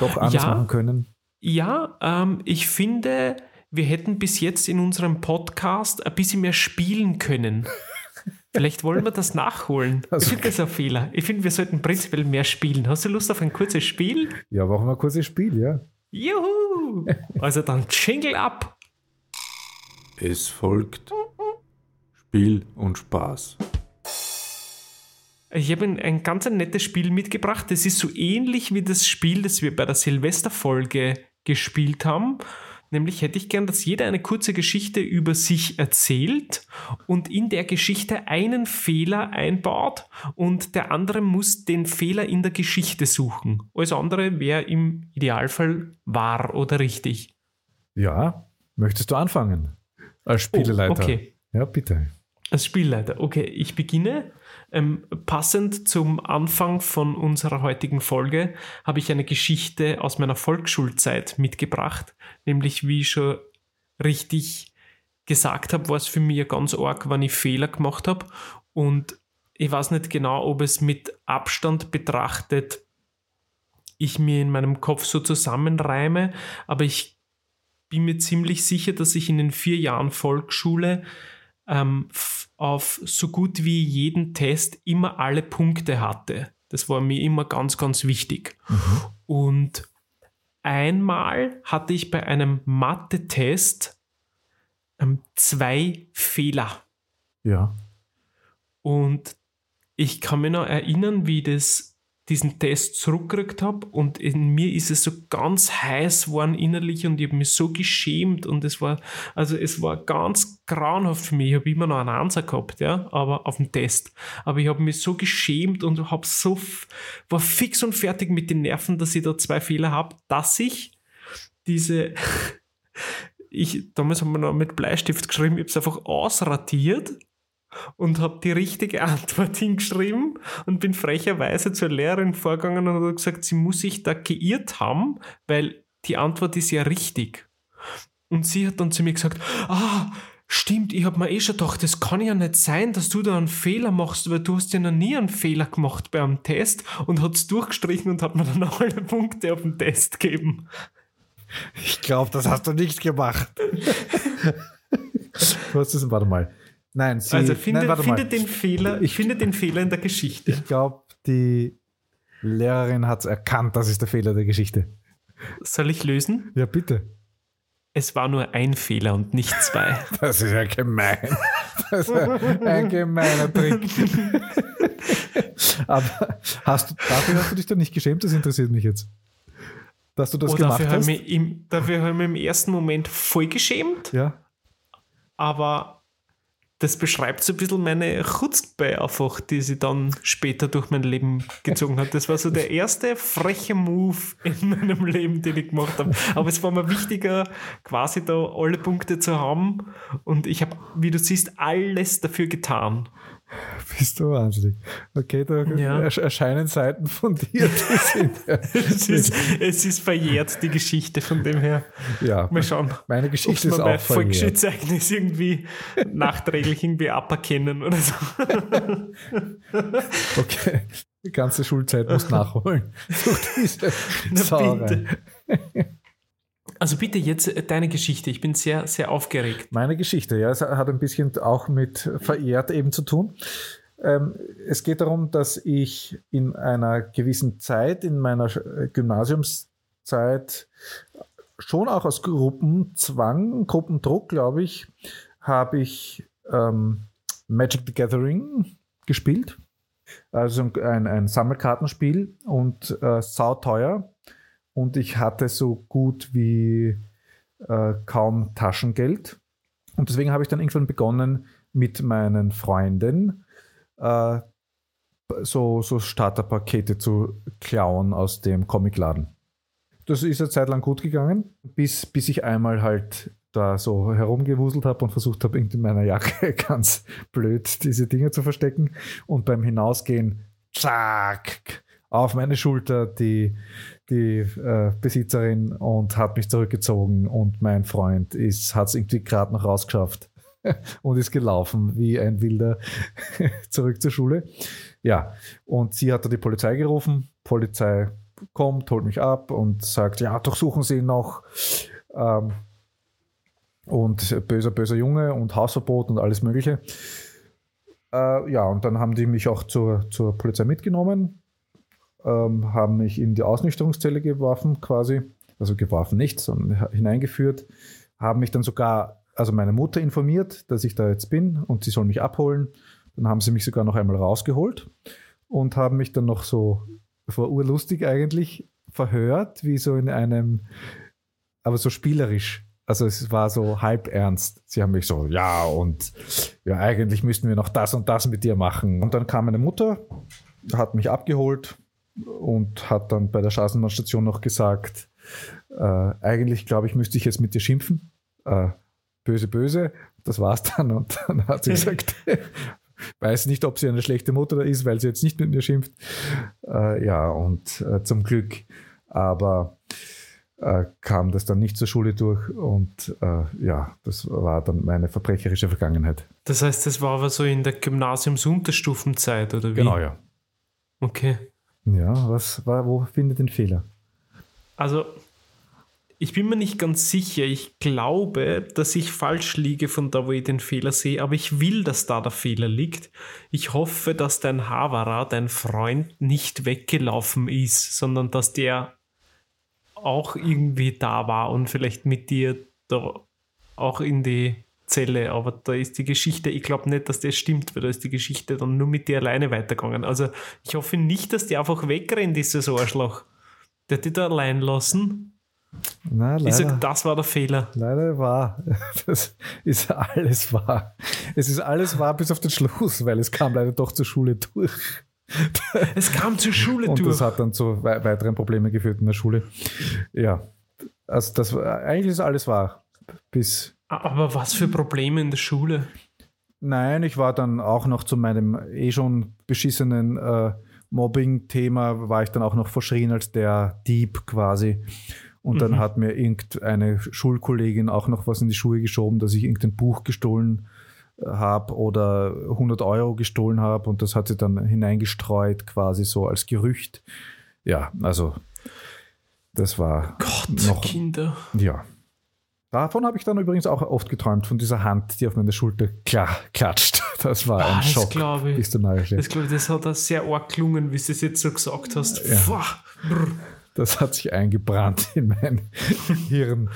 Speaker 3: doch anders
Speaker 2: Ja.
Speaker 3: machen können?
Speaker 2: Ja, ähm, ich finde, wir hätten bis jetzt in unserem Podcast ein bisschen mehr spielen können. Vielleicht wollen wir das nachholen. *laughs*
Speaker 3: Also-
Speaker 2: ich finde das ein Fehler. Ich finde, wir sollten prinzipiell mehr spielen. Hast du Lust auf ein kurzes Spiel?
Speaker 3: Ja, machen wir ein kurzes Spiel, ja.
Speaker 2: Juhu! *laughs* Also dann Jingle ab.
Speaker 1: Es folgt Spiel und Spaß.
Speaker 2: Ich habe ein, ein ganz ein nettes Spiel mitgebracht. Das ist so ähnlich wie das Spiel, das wir bei der Silvesterfolge gespielt haben. Nämlich hätte ich gern, dass jeder eine kurze Geschichte über sich erzählt und in der Geschichte einen Fehler einbaut und der andere muss den Fehler in der Geschichte suchen. Alles andere wäre im Idealfall wahr oder richtig.
Speaker 3: Ja, möchtest du anfangen? Als Spieleleiter.
Speaker 2: Oh, okay.
Speaker 3: Ja, bitte.
Speaker 2: Als Spielleiter. Okay, ich beginne. Ähm, passend zum Anfang von unserer heutigen Folge habe ich eine Geschichte aus meiner Volksschulzeit mitgebracht. Nämlich, wie ich schon richtig gesagt habe, war es für mich ganz arg, wenn ich Fehler gemacht habe. Und ich weiß nicht genau, ob es mit Abstand betrachtet ich mir in meinem Kopf so zusammenreime, aber ich bin mir ziemlich sicher, dass ich in den vier Jahren Volksschule ähm, auf so gut wie jeden Test immer alle Punkte hatte. Das war mir immer ganz, ganz wichtig. Und einmal hatte ich bei einem Mathe-Test ähm, zwei Fehler.
Speaker 3: Ja.
Speaker 2: Und ich kann mich noch erinnern, wie das, diesen Test zurückgekriegt habe und in mir ist es so ganz heiß geworden innerlich und ich habe mich so geschämt und es war, also es war ganz grauenhaft für mich. Ich habe immer noch einen Ansatz gehabt, ja, aber auf dem Test. Aber ich habe mich so geschämt und habe so, war fix und fertig mit den Nerven, dass ich da zwei Fehler habe, dass ich diese, *laughs* ich, damals haben wir noch mit Bleistift geschrieben, ich habe es einfach ausradiert und habe die richtige *laughs* Antwort hingeschrieben und bin frecherweise zur Lehrerin vorgegangen und habe gesagt, sie muss sich da geirrt haben, weil die Antwort ist ja richtig. Und sie hat dann zu mir gesagt, ah, stimmt, ich habe mir eh schon gedacht, das kann ja nicht sein, dass du da einen Fehler machst, weil du hast ja noch nie einen Fehler gemacht bei einem Test und hat es durchgestrichen und hat mir dann *laughs* alle Punkte auf den Test gegeben.
Speaker 3: Ich glaube, das hast du nicht gemacht. du hast es, warte mal. Nein, sie,
Speaker 2: also finde,
Speaker 3: nein, warte
Speaker 2: finde
Speaker 3: mal.
Speaker 2: den Fehler,
Speaker 3: Ich-
Speaker 2: finde den Fehler in der Geschichte.
Speaker 3: Ich glaube, die Lehrerin hat es erkannt, das ist der Fehler der Geschichte.
Speaker 2: Soll ich lösen?
Speaker 3: Ja, bitte.
Speaker 2: Es war nur ein Fehler und nicht zwei. *laughs*
Speaker 3: Das ist ja gemein. Das ist ja ein gemeiner Trick. *laughs* Aber hast du, dafür hast du dich doch nicht geschämt, das interessiert mich jetzt. Dass du das
Speaker 2: Oh,
Speaker 3: gemacht
Speaker 2: dafür
Speaker 3: hast.
Speaker 2: im, dafür habe ich mich im ersten Moment voll geschämt,
Speaker 3: Ja,
Speaker 2: aber das beschreibt so ein bisschen meine Chutzpe einfach, die sie dann später durch mein Leben gezogen hat. Das war so der erste freche Move in *laughs* meinem Leben, den ich gemacht habe. Aber es war mir wichtiger, quasi da alle Punkte zu haben und ich habe, wie du siehst, alles dafür getan. *laughs*
Speaker 3: bist du wahnsinnig. Okay, da
Speaker 2: Ja.
Speaker 3: ersch- erscheinen Seiten von dir, *laughs* sind.
Speaker 2: Es ist, es ist verjährt, die Geschichte von dem her.
Speaker 3: ja,
Speaker 2: Mal schauen.
Speaker 3: meine Geschichte ist auch verjährt.
Speaker 2: Volksschulzeugnis irgendwie nachträglich irgendwie aberkennen oder so. *laughs*
Speaker 3: Okay, die ganze Schulzeit musst nachholen. Diese
Speaker 2: Na, bitte. Also bitte jetzt äh, deine Geschichte. Ich bin sehr, sehr aufgeregt.
Speaker 3: Meine Geschichte, ja, es hat ein bisschen auch mit verehrt eben zu tun. Ähm, es geht darum, dass ich in einer gewissen Zeit, in meiner Sch- Gymnasiumszeit, schon auch aus Gruppenzwang, Gruppendruck, glaube ich, habe ich ähm, Magic the Gathering gespielt. Also ein, ein Sammelkartenspiel und äh, sauteuer. Und ich hatte so gut wie äh, kaum Taschengeld. Und deswegen habe ich dann irgendwann begonnen, mit meinen Freunden äh, so, so Starterpakete zu klauen aus dem Comicladen. Das ist eine Zeit lang gut gegangen, bis, bis ich einmal halt da so herumgewuselt habe und versucht habe, in meiner Jacke *laughs* ganz blöd diese Dinge zu verstecken. Und beim Hinausgehen, zack, auf meine Schulter die, die äh, Besitzerin und hat mich zurückgezogen und mein Freund hat es irgendwie gerade noch rausgeschafft *laughs* und ist gelaufen wie ein Wilder *laughs* zurück zur Schule. Ja, und sie hat da die Polizei gerufen. Polizei kommt, holt mich ab und sagt, ja, durchsuchen Sie ihn noch. Ähm, und böser, böser Junge und Hausverbot und alles Mögliche. Äh, ja, und dann haben die mich auch zur, zur Polizei mitgenommen, ähm, haben mich in die Ausnüchterungszelle geworfen, quasi. Also geworfen nicht, sondern hineingeführt. Haben mich dann sogar, also meine Mutter informiert, dass ich da jetzt bin und sie soll mich abholen. Dann haben sie mich sogar noch einmal rausgeholt und haben mich dann noch so, vor urlustig eigentlich, verhört, wie so in einem, aber so spielerisch also es war so halb ernst. Sie haben mich so, ja, und ja, eigentlich müssten wir noch das und das mit dir machen. Und dann kam meine Mutter, hat mich abgeholt und hat dann bei der Straßenbahnstation noch gesagt, äh, eigentlich glaube ich, müsste ich jetzt mit dir schimpfen. Äh, böse, böse. Das war's dann. Und dann hat sie gesagt, *laughs* weiß nicht, ob sie eine schlechte Mutter ist, weil sie jetzt nicht mit mir schimpft. Äh, ja, und äh, zum Glück. Aber äh, kam das dann nicht zur Schule durch und äh, ja, das war dann meine verbrecherische Vergangenheit.
Speaker 2: Das heißt, das war aber so in der Gymnasiums-Unterstufenzeit oder wie?
Speaker 3: Genau, ja.
Speaker 2: Okay.
Speaker 3: Ja, was war, wo findet den Fehler?
Speaker 2: Also, ich bin mir nicht ganz sicher. Ich glaube, dass ich falsch liege von da, wo ich den Fehler sehe, aber ich will, dass da der Fehler liegt. Ich hoffe, dass dein Havara, dein Freund, nicht weggelaufen ist, sondern dass der auch irgendwie da war und vielleicht mit dir da auch in die Zelle, aber da ist die Geschichte, ich glaube nicht, dass das stimmt, weil da ist die Geschichte dann nur mit dir alleine weitergegangen. Also ich hoffe nicht, dass die einfach wegrennt, dieses Arschloch. Der hat die da allein lassen.
Speaker 3: Na, leider,
Speaker 2: ich sag, das war der Fehler.
Speaker 3: Leider war. *laughs* Das ist alles wahr. Es ist alles wahr bis auf den Schluss, weil es kam leider doch zur Schule durch.
Speaker 2: Es kam zur Schule
Speaker 3: und
Speaker 2: durch.
Speaker 3: das hat dann zu weiteren Problemen geführt in der Schule. Ja, also das eigentlich ist alles wahr. Bis
Speaker 2: Aber was für Probleme in der Schule?
Speaker 3: Nein, ich war dann auch noch zu meinem eh schon beschissenen äh, Mobbing-Thema, war ich dann auch noch verschrien als der Dieb quasi. Und dann mhm. hat mir irgendeine Schulkollegin auch noch was in die Schuhe geschoben, dass ich irgendein Buch gestohlen habe oder 100 Euro gestohlen habe und das hat sie dann hineingestreut, quasi so als Gerücht. Ja, also das war
Speaker 2: Gott,
Speaker 3: noch
Speaker 2: Kinder.
Speaker 3: Ja. Davon habe ich dann übrigens auch oft geträumt, von dieser Hand, die auf meine Schulter klar, klatscht. *laughs* Das war ah, ein
Speaker 2: das
Speaker 3: Schock.
Speaker 2: Ich.
Speaker 3: Bis du das,
Speaker 2: glaube ich, das hat auch sehr arg gelungen, wie du es jetzt so gesagt hast.
Speaker 3: Ja. Das hat sich eingebrannt in mein *laughs* Hirn,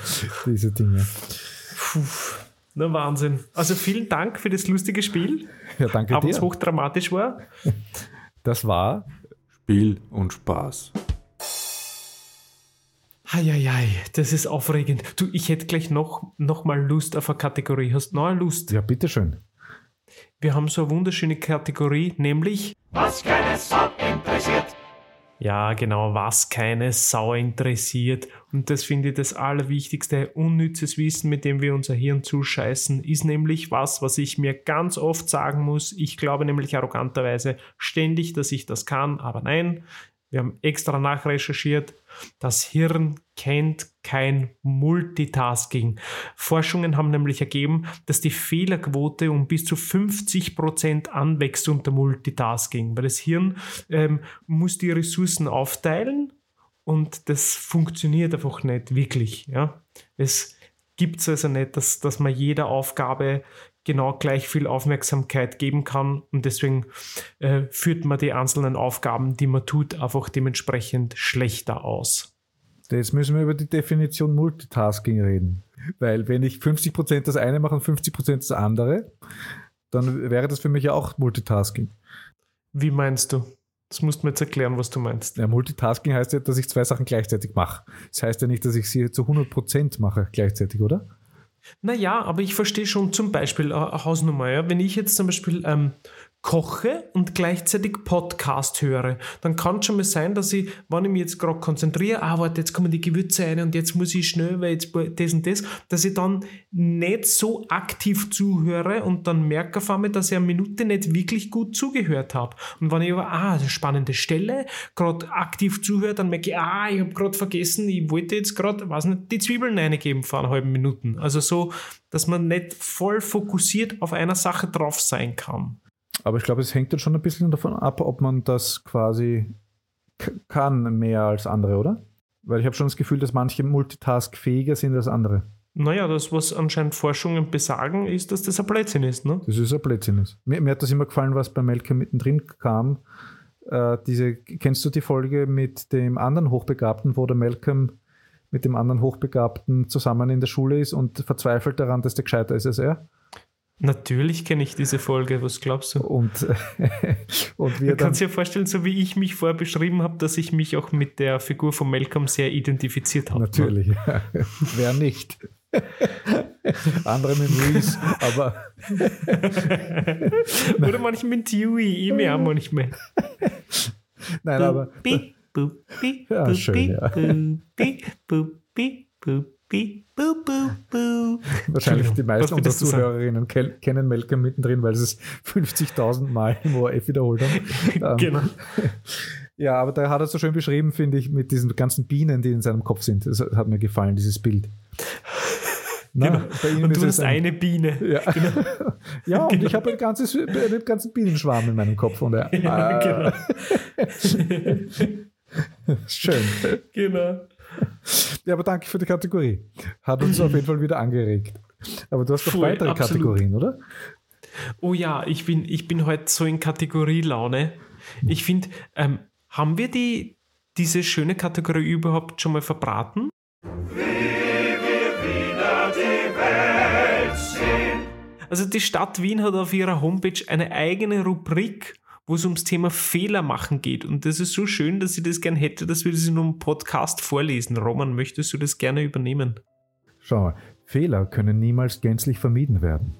Speaker 3: diese Dinge.
Speaker 2: Puh. Na Wahnsinn. Also vielen Dank für das lustige Spiel.
Speaker 3: Ja, danke
Speaker 2: auch
Speaker 3: dir.
Speaker 2: es hochdramatisch war.
Speaker 3: Das war
Speaker 1: Spiel und Spaß.
Speaker 2: Eieiei, das ist aufregend. Du, ich hätte gleich noch, noch mal Lust auf eine Kategorie. Hast du noch eine Lust?
Speaker 3: Ja, bitteschön.
Speaker 2: Wir haben so eine wunderschöne Kategorie, nämlich
Speaker 4: Was keine Sau interessiert.
Speaker 2: Ja, genau, was keine Sau interessiert. Und das finde ich das allerwichtigste, unnützes Wissen, mit dem wir unser Hirn zuscheißen, ist nämlich was, was ich mir ganz oft sagen muss. Ich glaube nämlich arroganterweise ständig, dass ich das kann, aber nein, wir haben extra nachrecherchiert. Das Hirn kennt kein Multitasking. Forschungen haben nämlich ergeben, dass die Fehlerquote um bis zu 50 Prozent anwächst unter Multitasking, weil das Hirn ähm, muss die Ressourcen aufteilen und das funktioniert einfach nicht wirklich. Ja? Es gibt es also nicht, dass, dass man jeder Aufgabe genau gleich viel Aufmerksamkeit geben kann und deswegen äh, führt man die einzelnen Aufgaben, die man tut, einfach dementsprechend schlechter aus.
Speaker 3: Jetzt müssen wir über die Definition Multitasking reden. Weil wenn ich 50% das eine mache und 50% das andere, dann wäre das für mich ja auch Multitasking.
Speaker 2: Wie meinst du? Das musst du mir jetzt erklären, was du meinst.
Speaker 3: Ja, Multitasking heißt ja, dass ich zwei Sachen gleichzeitig mache. Das heißt ja nicht, dass ich sie zu 100% mache gleichzeitig, oder?
Speaker 2: Naja, aber ich verstehe schon zum Beispiel äh, Hausnummer. Ja? Wenn ich jetzt zum Beispiel ähm, koche und gleichzeitig Podcast höre. Dann kann es schon mal sein, dass ich, wenn ich mich jetzt gerade konzentriere, ah, warte, jetzt kommen die Gewürze rein und jetzt muss ich schnell, weil jetzt das und das, dass ich dann nicht so aktiv zuhöre und dann merke auf einmal, dass ich eine Minute nicht wirklich gut zugehört habe. Und wenn ich aber, ah, eine spannende Stelle, gerade aktiv zuhöre, dann merke ich, ah, ich habe gerade vergessen, ich wollte jetzt gerade, weiß nicht, die Zwiebeln reingeben vor einer halben Minuten. Also so, dass man nicht voll fokussiert auf einer Sache drauf sein kann.
Speaker 3: Aber ich glaube, es hängt dann schon ein bisschen davon ab, ob man das quasi kann mehr als andere, oder? Weil ich habe schon das Gefühl, dass manche multitaskfähiger sind als andere.
Speaker 2: Naja, das, was anscheinend Forschungen besagen, ist, dass das ein Blödsinn ist. Ne?
Speaker 3: Das ist ein Blödsinn ist. Mir, mir hat das immer gefallen, was bei Melke mittendrin kam. Äh, diese, kennst du die Folge mit dem anderen Hochbegabten, wo der Malcolm mit dem anderen Hochbegabten zusammen in der Schule ist und verzweifelt daran, dass der gescheiter ist als er?
Speaker 2: Natürlich kenne ich diese Folge, was glaubst du?
Speaker 3: Und, *laughs*
Speaker 2: und wir du kannst dir vorstellen, so wie ich mich vorher beschrieben habe, dass ich mich auch mit der Figur von Malcolm sehr identifiziert habe.
Speaker 3: Natürlich, ja. *laughs* wer nicht? *laughs* Andere mit Reese, aber.
Speaker 2: Oder manchmal mit Dewey, ich mir auch manchmal.
Speaker 3: Nein, aber. Ja, schön, ja. Buh, buh, buh. Wahrscheinlich die meisten unserer Zuhörerinnen kennen Malcolm mittendrin, weil sie es *laughs* 50.000 Mal im ORF wiederholt haben. *laughs* genau. *laughs* Ja, aber da hat er so schön beschrieben, finde ich, mit diesen ganzen Bienen, die in seinem Kopf sind. Das hat mir gefallen, dieses Bild.
Speaker 2: Na, genau. und du hast ein, eine Biene.
Speaker 3: Ja, genau. ja und genau. ich habe ein ganzes, einen ganzen Bienenschwarm in meinem Kopf. Und er, ja, ah. genau. Schön.
Speaker 2: Genau.
Speaker 3: Ja, aber danke für die Kategorie. Hat uns auf jeden Fall wieder angeregt. Aber du hast noch weitere absolut. Kategorien, oder?
Speaker 2: Oh ja, ich bin, ich bin heute so in Kategorielaune. Ich finde, ähm, haben wir die, diese schöne Kategorie überhaupt schon mal verbraten? Wie wir wieder die Welt sehen. Also die Stadt Wien hat auf ihrer Homepage eine eigene Rubrik wo es ums Thema Fehler machen geht. Und das ist so schön, dass ich das gern hätte, dass wir das in einem Podcast vorlesen. Roman, möchtest du das gerne übernehmen?
Speaker 3: Schau mal, Fehler können niemals gänzlich vermieden werden.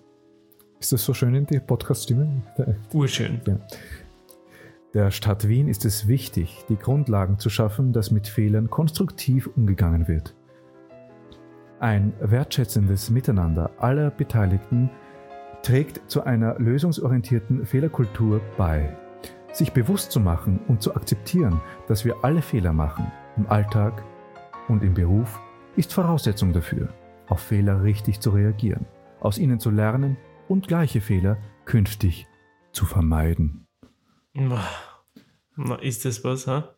Speaker 3: Ist das so schön in die Podcast-Stimme?
Speaker 2: Urschön. Ja.
Speaker 3: Der Stadt Wien ist es wichtig, die Grundlagen zu schaffen, dass mit Fehlern konstruktiv umgegangen wird. Ein wertschätzendes Miteinander aller Beteiligten trägt zu einer lösungsorientierten Fehlerkultur bei. Sich bewusst zu machen und zu akzeptieren, dass wir alle Fehler machen, im Alltag und im Beruf, ist Voraussetzung dafür, auf Fehler richtig zu reagieren, aus ihnen zu lernen und gleiche Fehler künftig zu vermeiden.
Speaker 2: Na, ist das was, ha?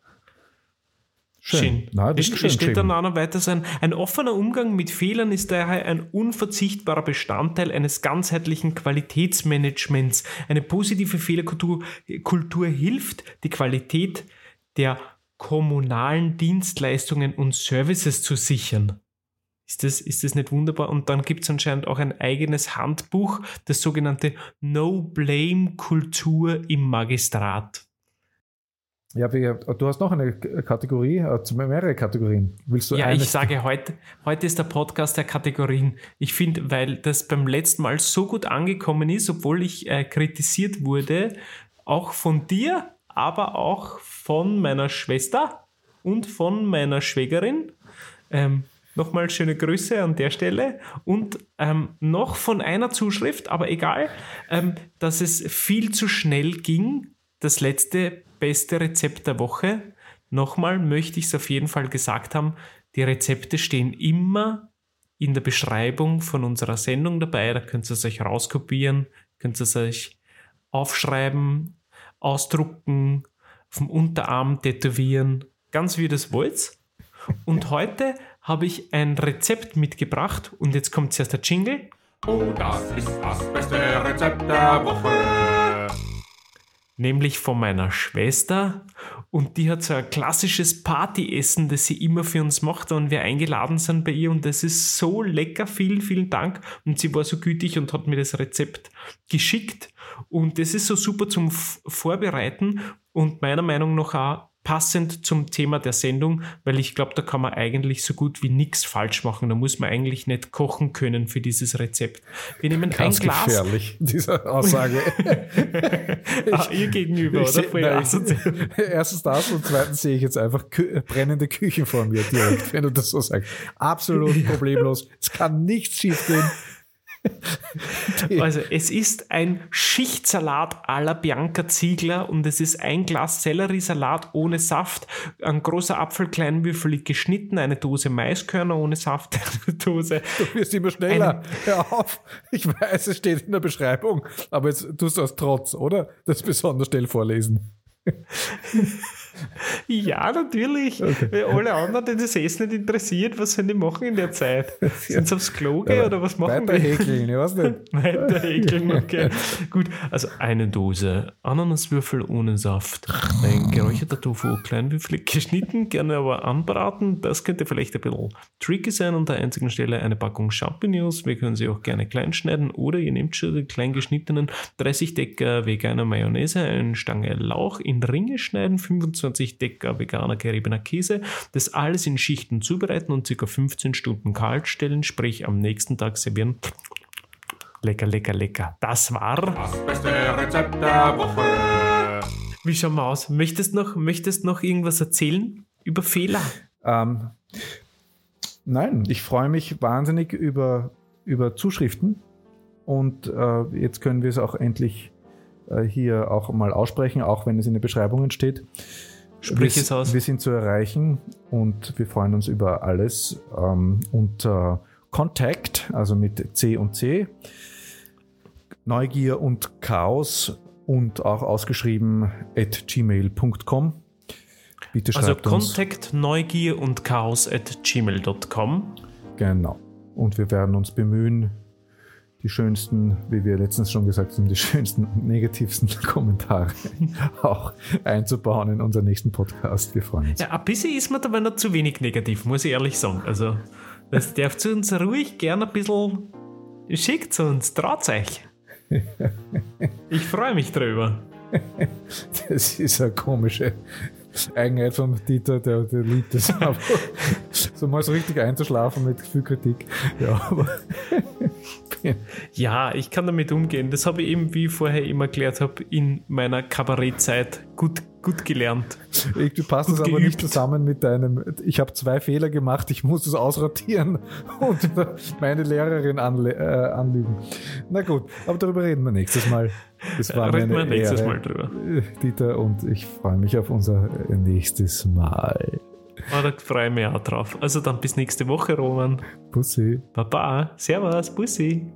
Speaker 2: Schön. Nein, es, schön steht dann auch noch weiter sein. Ein offener Umgang mit Fehlern ist daher ein unverzichtbarer Bestandteil eines ganzheitlichen Qualitätsmanagements. Eine positive Fehlerkultur Kultur hilft, die Qualität der kommunalen Dienstleistungen und Services zu sichern. Ist das, ist das nicht wunderbar? Und dann gibt es anscheinend auch ein eigenes Handbuch, das sogenannte No-Blame-Kultur im Magistrat.
Speaker 3: Ja, du hast noch eine Kategorie, äh, mehrere Kategorien. Willst du
Speaker 2: Ja, ich sage heute, heute ist der Podcast der Kategorien. Ich finde, weil das beim letzten Mal so gut angekommen ist, obwohl ich äh, kritisiert wurde, auch von dir, aber auch von meiner Schwester und von meiner Schwägerin. Ähm, Nochmal schöne Grüße an der Stelle. Und ähm, noch von einer Zuschrift, aber egal, ähm, dass es viel zu schnell ging, das letzte beste Rezept der Woche. Nochmal möchte ich es auf jeden Fall gesagt haben, die Rezepte stehen immer in der Beschreibung von unserer Sendung dabei. Da könnt ihr es euch rauskopieren, könnt ihr es euch aufschreiben, ausdrucken, vom Unterarm tätowieren, ganz wie ihr das wollt. Und heute habe ich ein Rezept mitgebracht und jetzt kommt zuerst der Jingle.
Speaker 4: Oh, das ist das beste Rezept der Woche
Speaker 2: nämlich von meiner Schwester. Und die hat so ein klassisches Partyessen, das sie immer für uns macht, wenn wir eingeladen sind bei ihr. Und das ist so lecker. Vielen, vielen Dank. Und sie war so gütig und hat mir das Rezept geschickt. Und das ist so super zum Vorbereiten und meiner Meinung nach auch passend zum Thema der Sendung, weil ich glaube, da kann man eigentlich so gut wie nichts falsch machen. Da muss man eigentlich nicht kochen können für dieses Rezept. Wir nehmen
Speaker 3: Ganz
Speaker 2: ein Glas.
Speaker 3: gefährlich, diese Aussage. *laughs*
Speaker 2: ah, ihr gegenüber,
Speaker 3: Ich
Speaker 2: oder?
Speaker 3: seh- nein, ich- *laughs* Erstens das und zweitens sehe ich jetzt einfach kü brennende Küche vor mir direkt, wenn du das so sagst. Absolut *laughs* problemlos. Es kann nichts schief gehen. *laughs*
Speaker 2: Also es ist ein Schichtsalat à la Bianca Ziegler und es ist ein Glas Selleriesalat ohne Saft, ein großer Apfelkleinwürfel geschnitten, eine Dose Maiskörner ohne Saft, *laughs* eine Dose.
Speaker 3: Du wirst immer schneller. Hör auf. Ich weiß, es steht in der Beschreibung, aber jetzt tust du aus Trotz, oder? Das besonders schnell vorlesen. *laughs*
Speaker 2: Ja, natürlich. Weil alle anderen, die das Essen nicht interessiert, was sollen die machen in der Zeit? *laughs* Sind sie aufs Klo gehen oder was machen
Speaker 3: Weiter
Speaker 2: die?
Speaker 3: häkeln, ich weiß nicht. *laughs*
Speaker 2: Weiter häkeln, okay. Gut, also eine Dose Ananaswürfel ohne Saft, ein geräucherter Tofu, kleinwürfelig geschnitten, gerne aber anbraten. Das könnte vielleicht ein bisschen tricky sein. An der einzigen Stelle eine Packung Champignons. Wir können sie auch gerne klein schneiden oder ihr nehmt schon die klein geschnittenen 30 Decker veganer Mayonnaise, eine Stange Lauch in Ringe schneiden, 25 Decker veganer geriebener Käse, das alles in Schichten zubereiten und ca. 15 Stunden kalt stellen, sprich am nächsten Tag servieren. Lecker, lecker, lecker. Das war.
Speaker 4: Das beste Rezept der Woche.
Speaker 2: Wie schauen wir aus? Möchtest noch, möchtest noch irgendwas erzählen über Fehler?
Speaker 3: Ähm, nein, ich freue mich wahnsinnig über, über Zuschriften und äh, jetzt können wir es auch endlich äh, hier auch mal aussprechen, auch wenn es in den Beschreibungen steht.
Speaker 2: Sprich
Speaker 3: wir,
Speaker 2: es aus.
Speaker 3: Wir sind zu erreichen und wir freuen uns über alles ähm, unter Contact, also mit C und C, Neugier und Chaos und auch ausgeschrieben at gmail.com. Bitte
Speaker 2: Also
Speaker 3: schreibt uns.
Speaker 2: Kontakt, Neugier und Chaos at gmail.com.
Speaker 3: Genau. Und wir werden uns bemühen, die schönsten, wie wir letztens schon gesagt haben, die schönsten und negativsten *laughs* Kommentare *laughs* auch einzubauen in unseren nächsten Podcast. Wir freuen uns.
Speaker 2: Ja, ein bisschen ist mir dabei noch zu wenig negativ, muss ich ehrlich sagen. Also, das darf zu uns ruhig gerne ein bisschen. Schickt zu uns, traut euch. *laughs* Ich freue mich drüber.
Speaker 3: Das ist eine komische Eigenheit von Dieter, der, der liebt es. Aber so mal so richtig einzuschlafen mit viel Kritik. Ja, aber *laughs*
Speaker 2: Ja, ich kann damit umgehen. Das habe ich eben, wie ich vorher immer erklärt habe, in meiner Kabarettzeit gut, gut gelernt.
Speaker 3: irgendwie passt es aber nicht zusammen mit deinem. Ich habe zwei Fehler gemacht, ich muss es ausratieren *laughs* und meine Lehrerin anle äh, anlügen. Na gut, aber darüber reden wir nächstes Mal. Es war
Speaker 2: Reden wir nächstes
Speaker 3: Ehre,
Speaker 2: Mal drüber.
Speaker 3: Dieter, und ich freue mich auf unser nächstes Mal.
Speaker 2: Ah, da freue ich mich auch drauf. Also dann bis nächste Woche, Roman.
Speaker 3: Pussy.
Speaker 2: Baba, Servus, Bussi.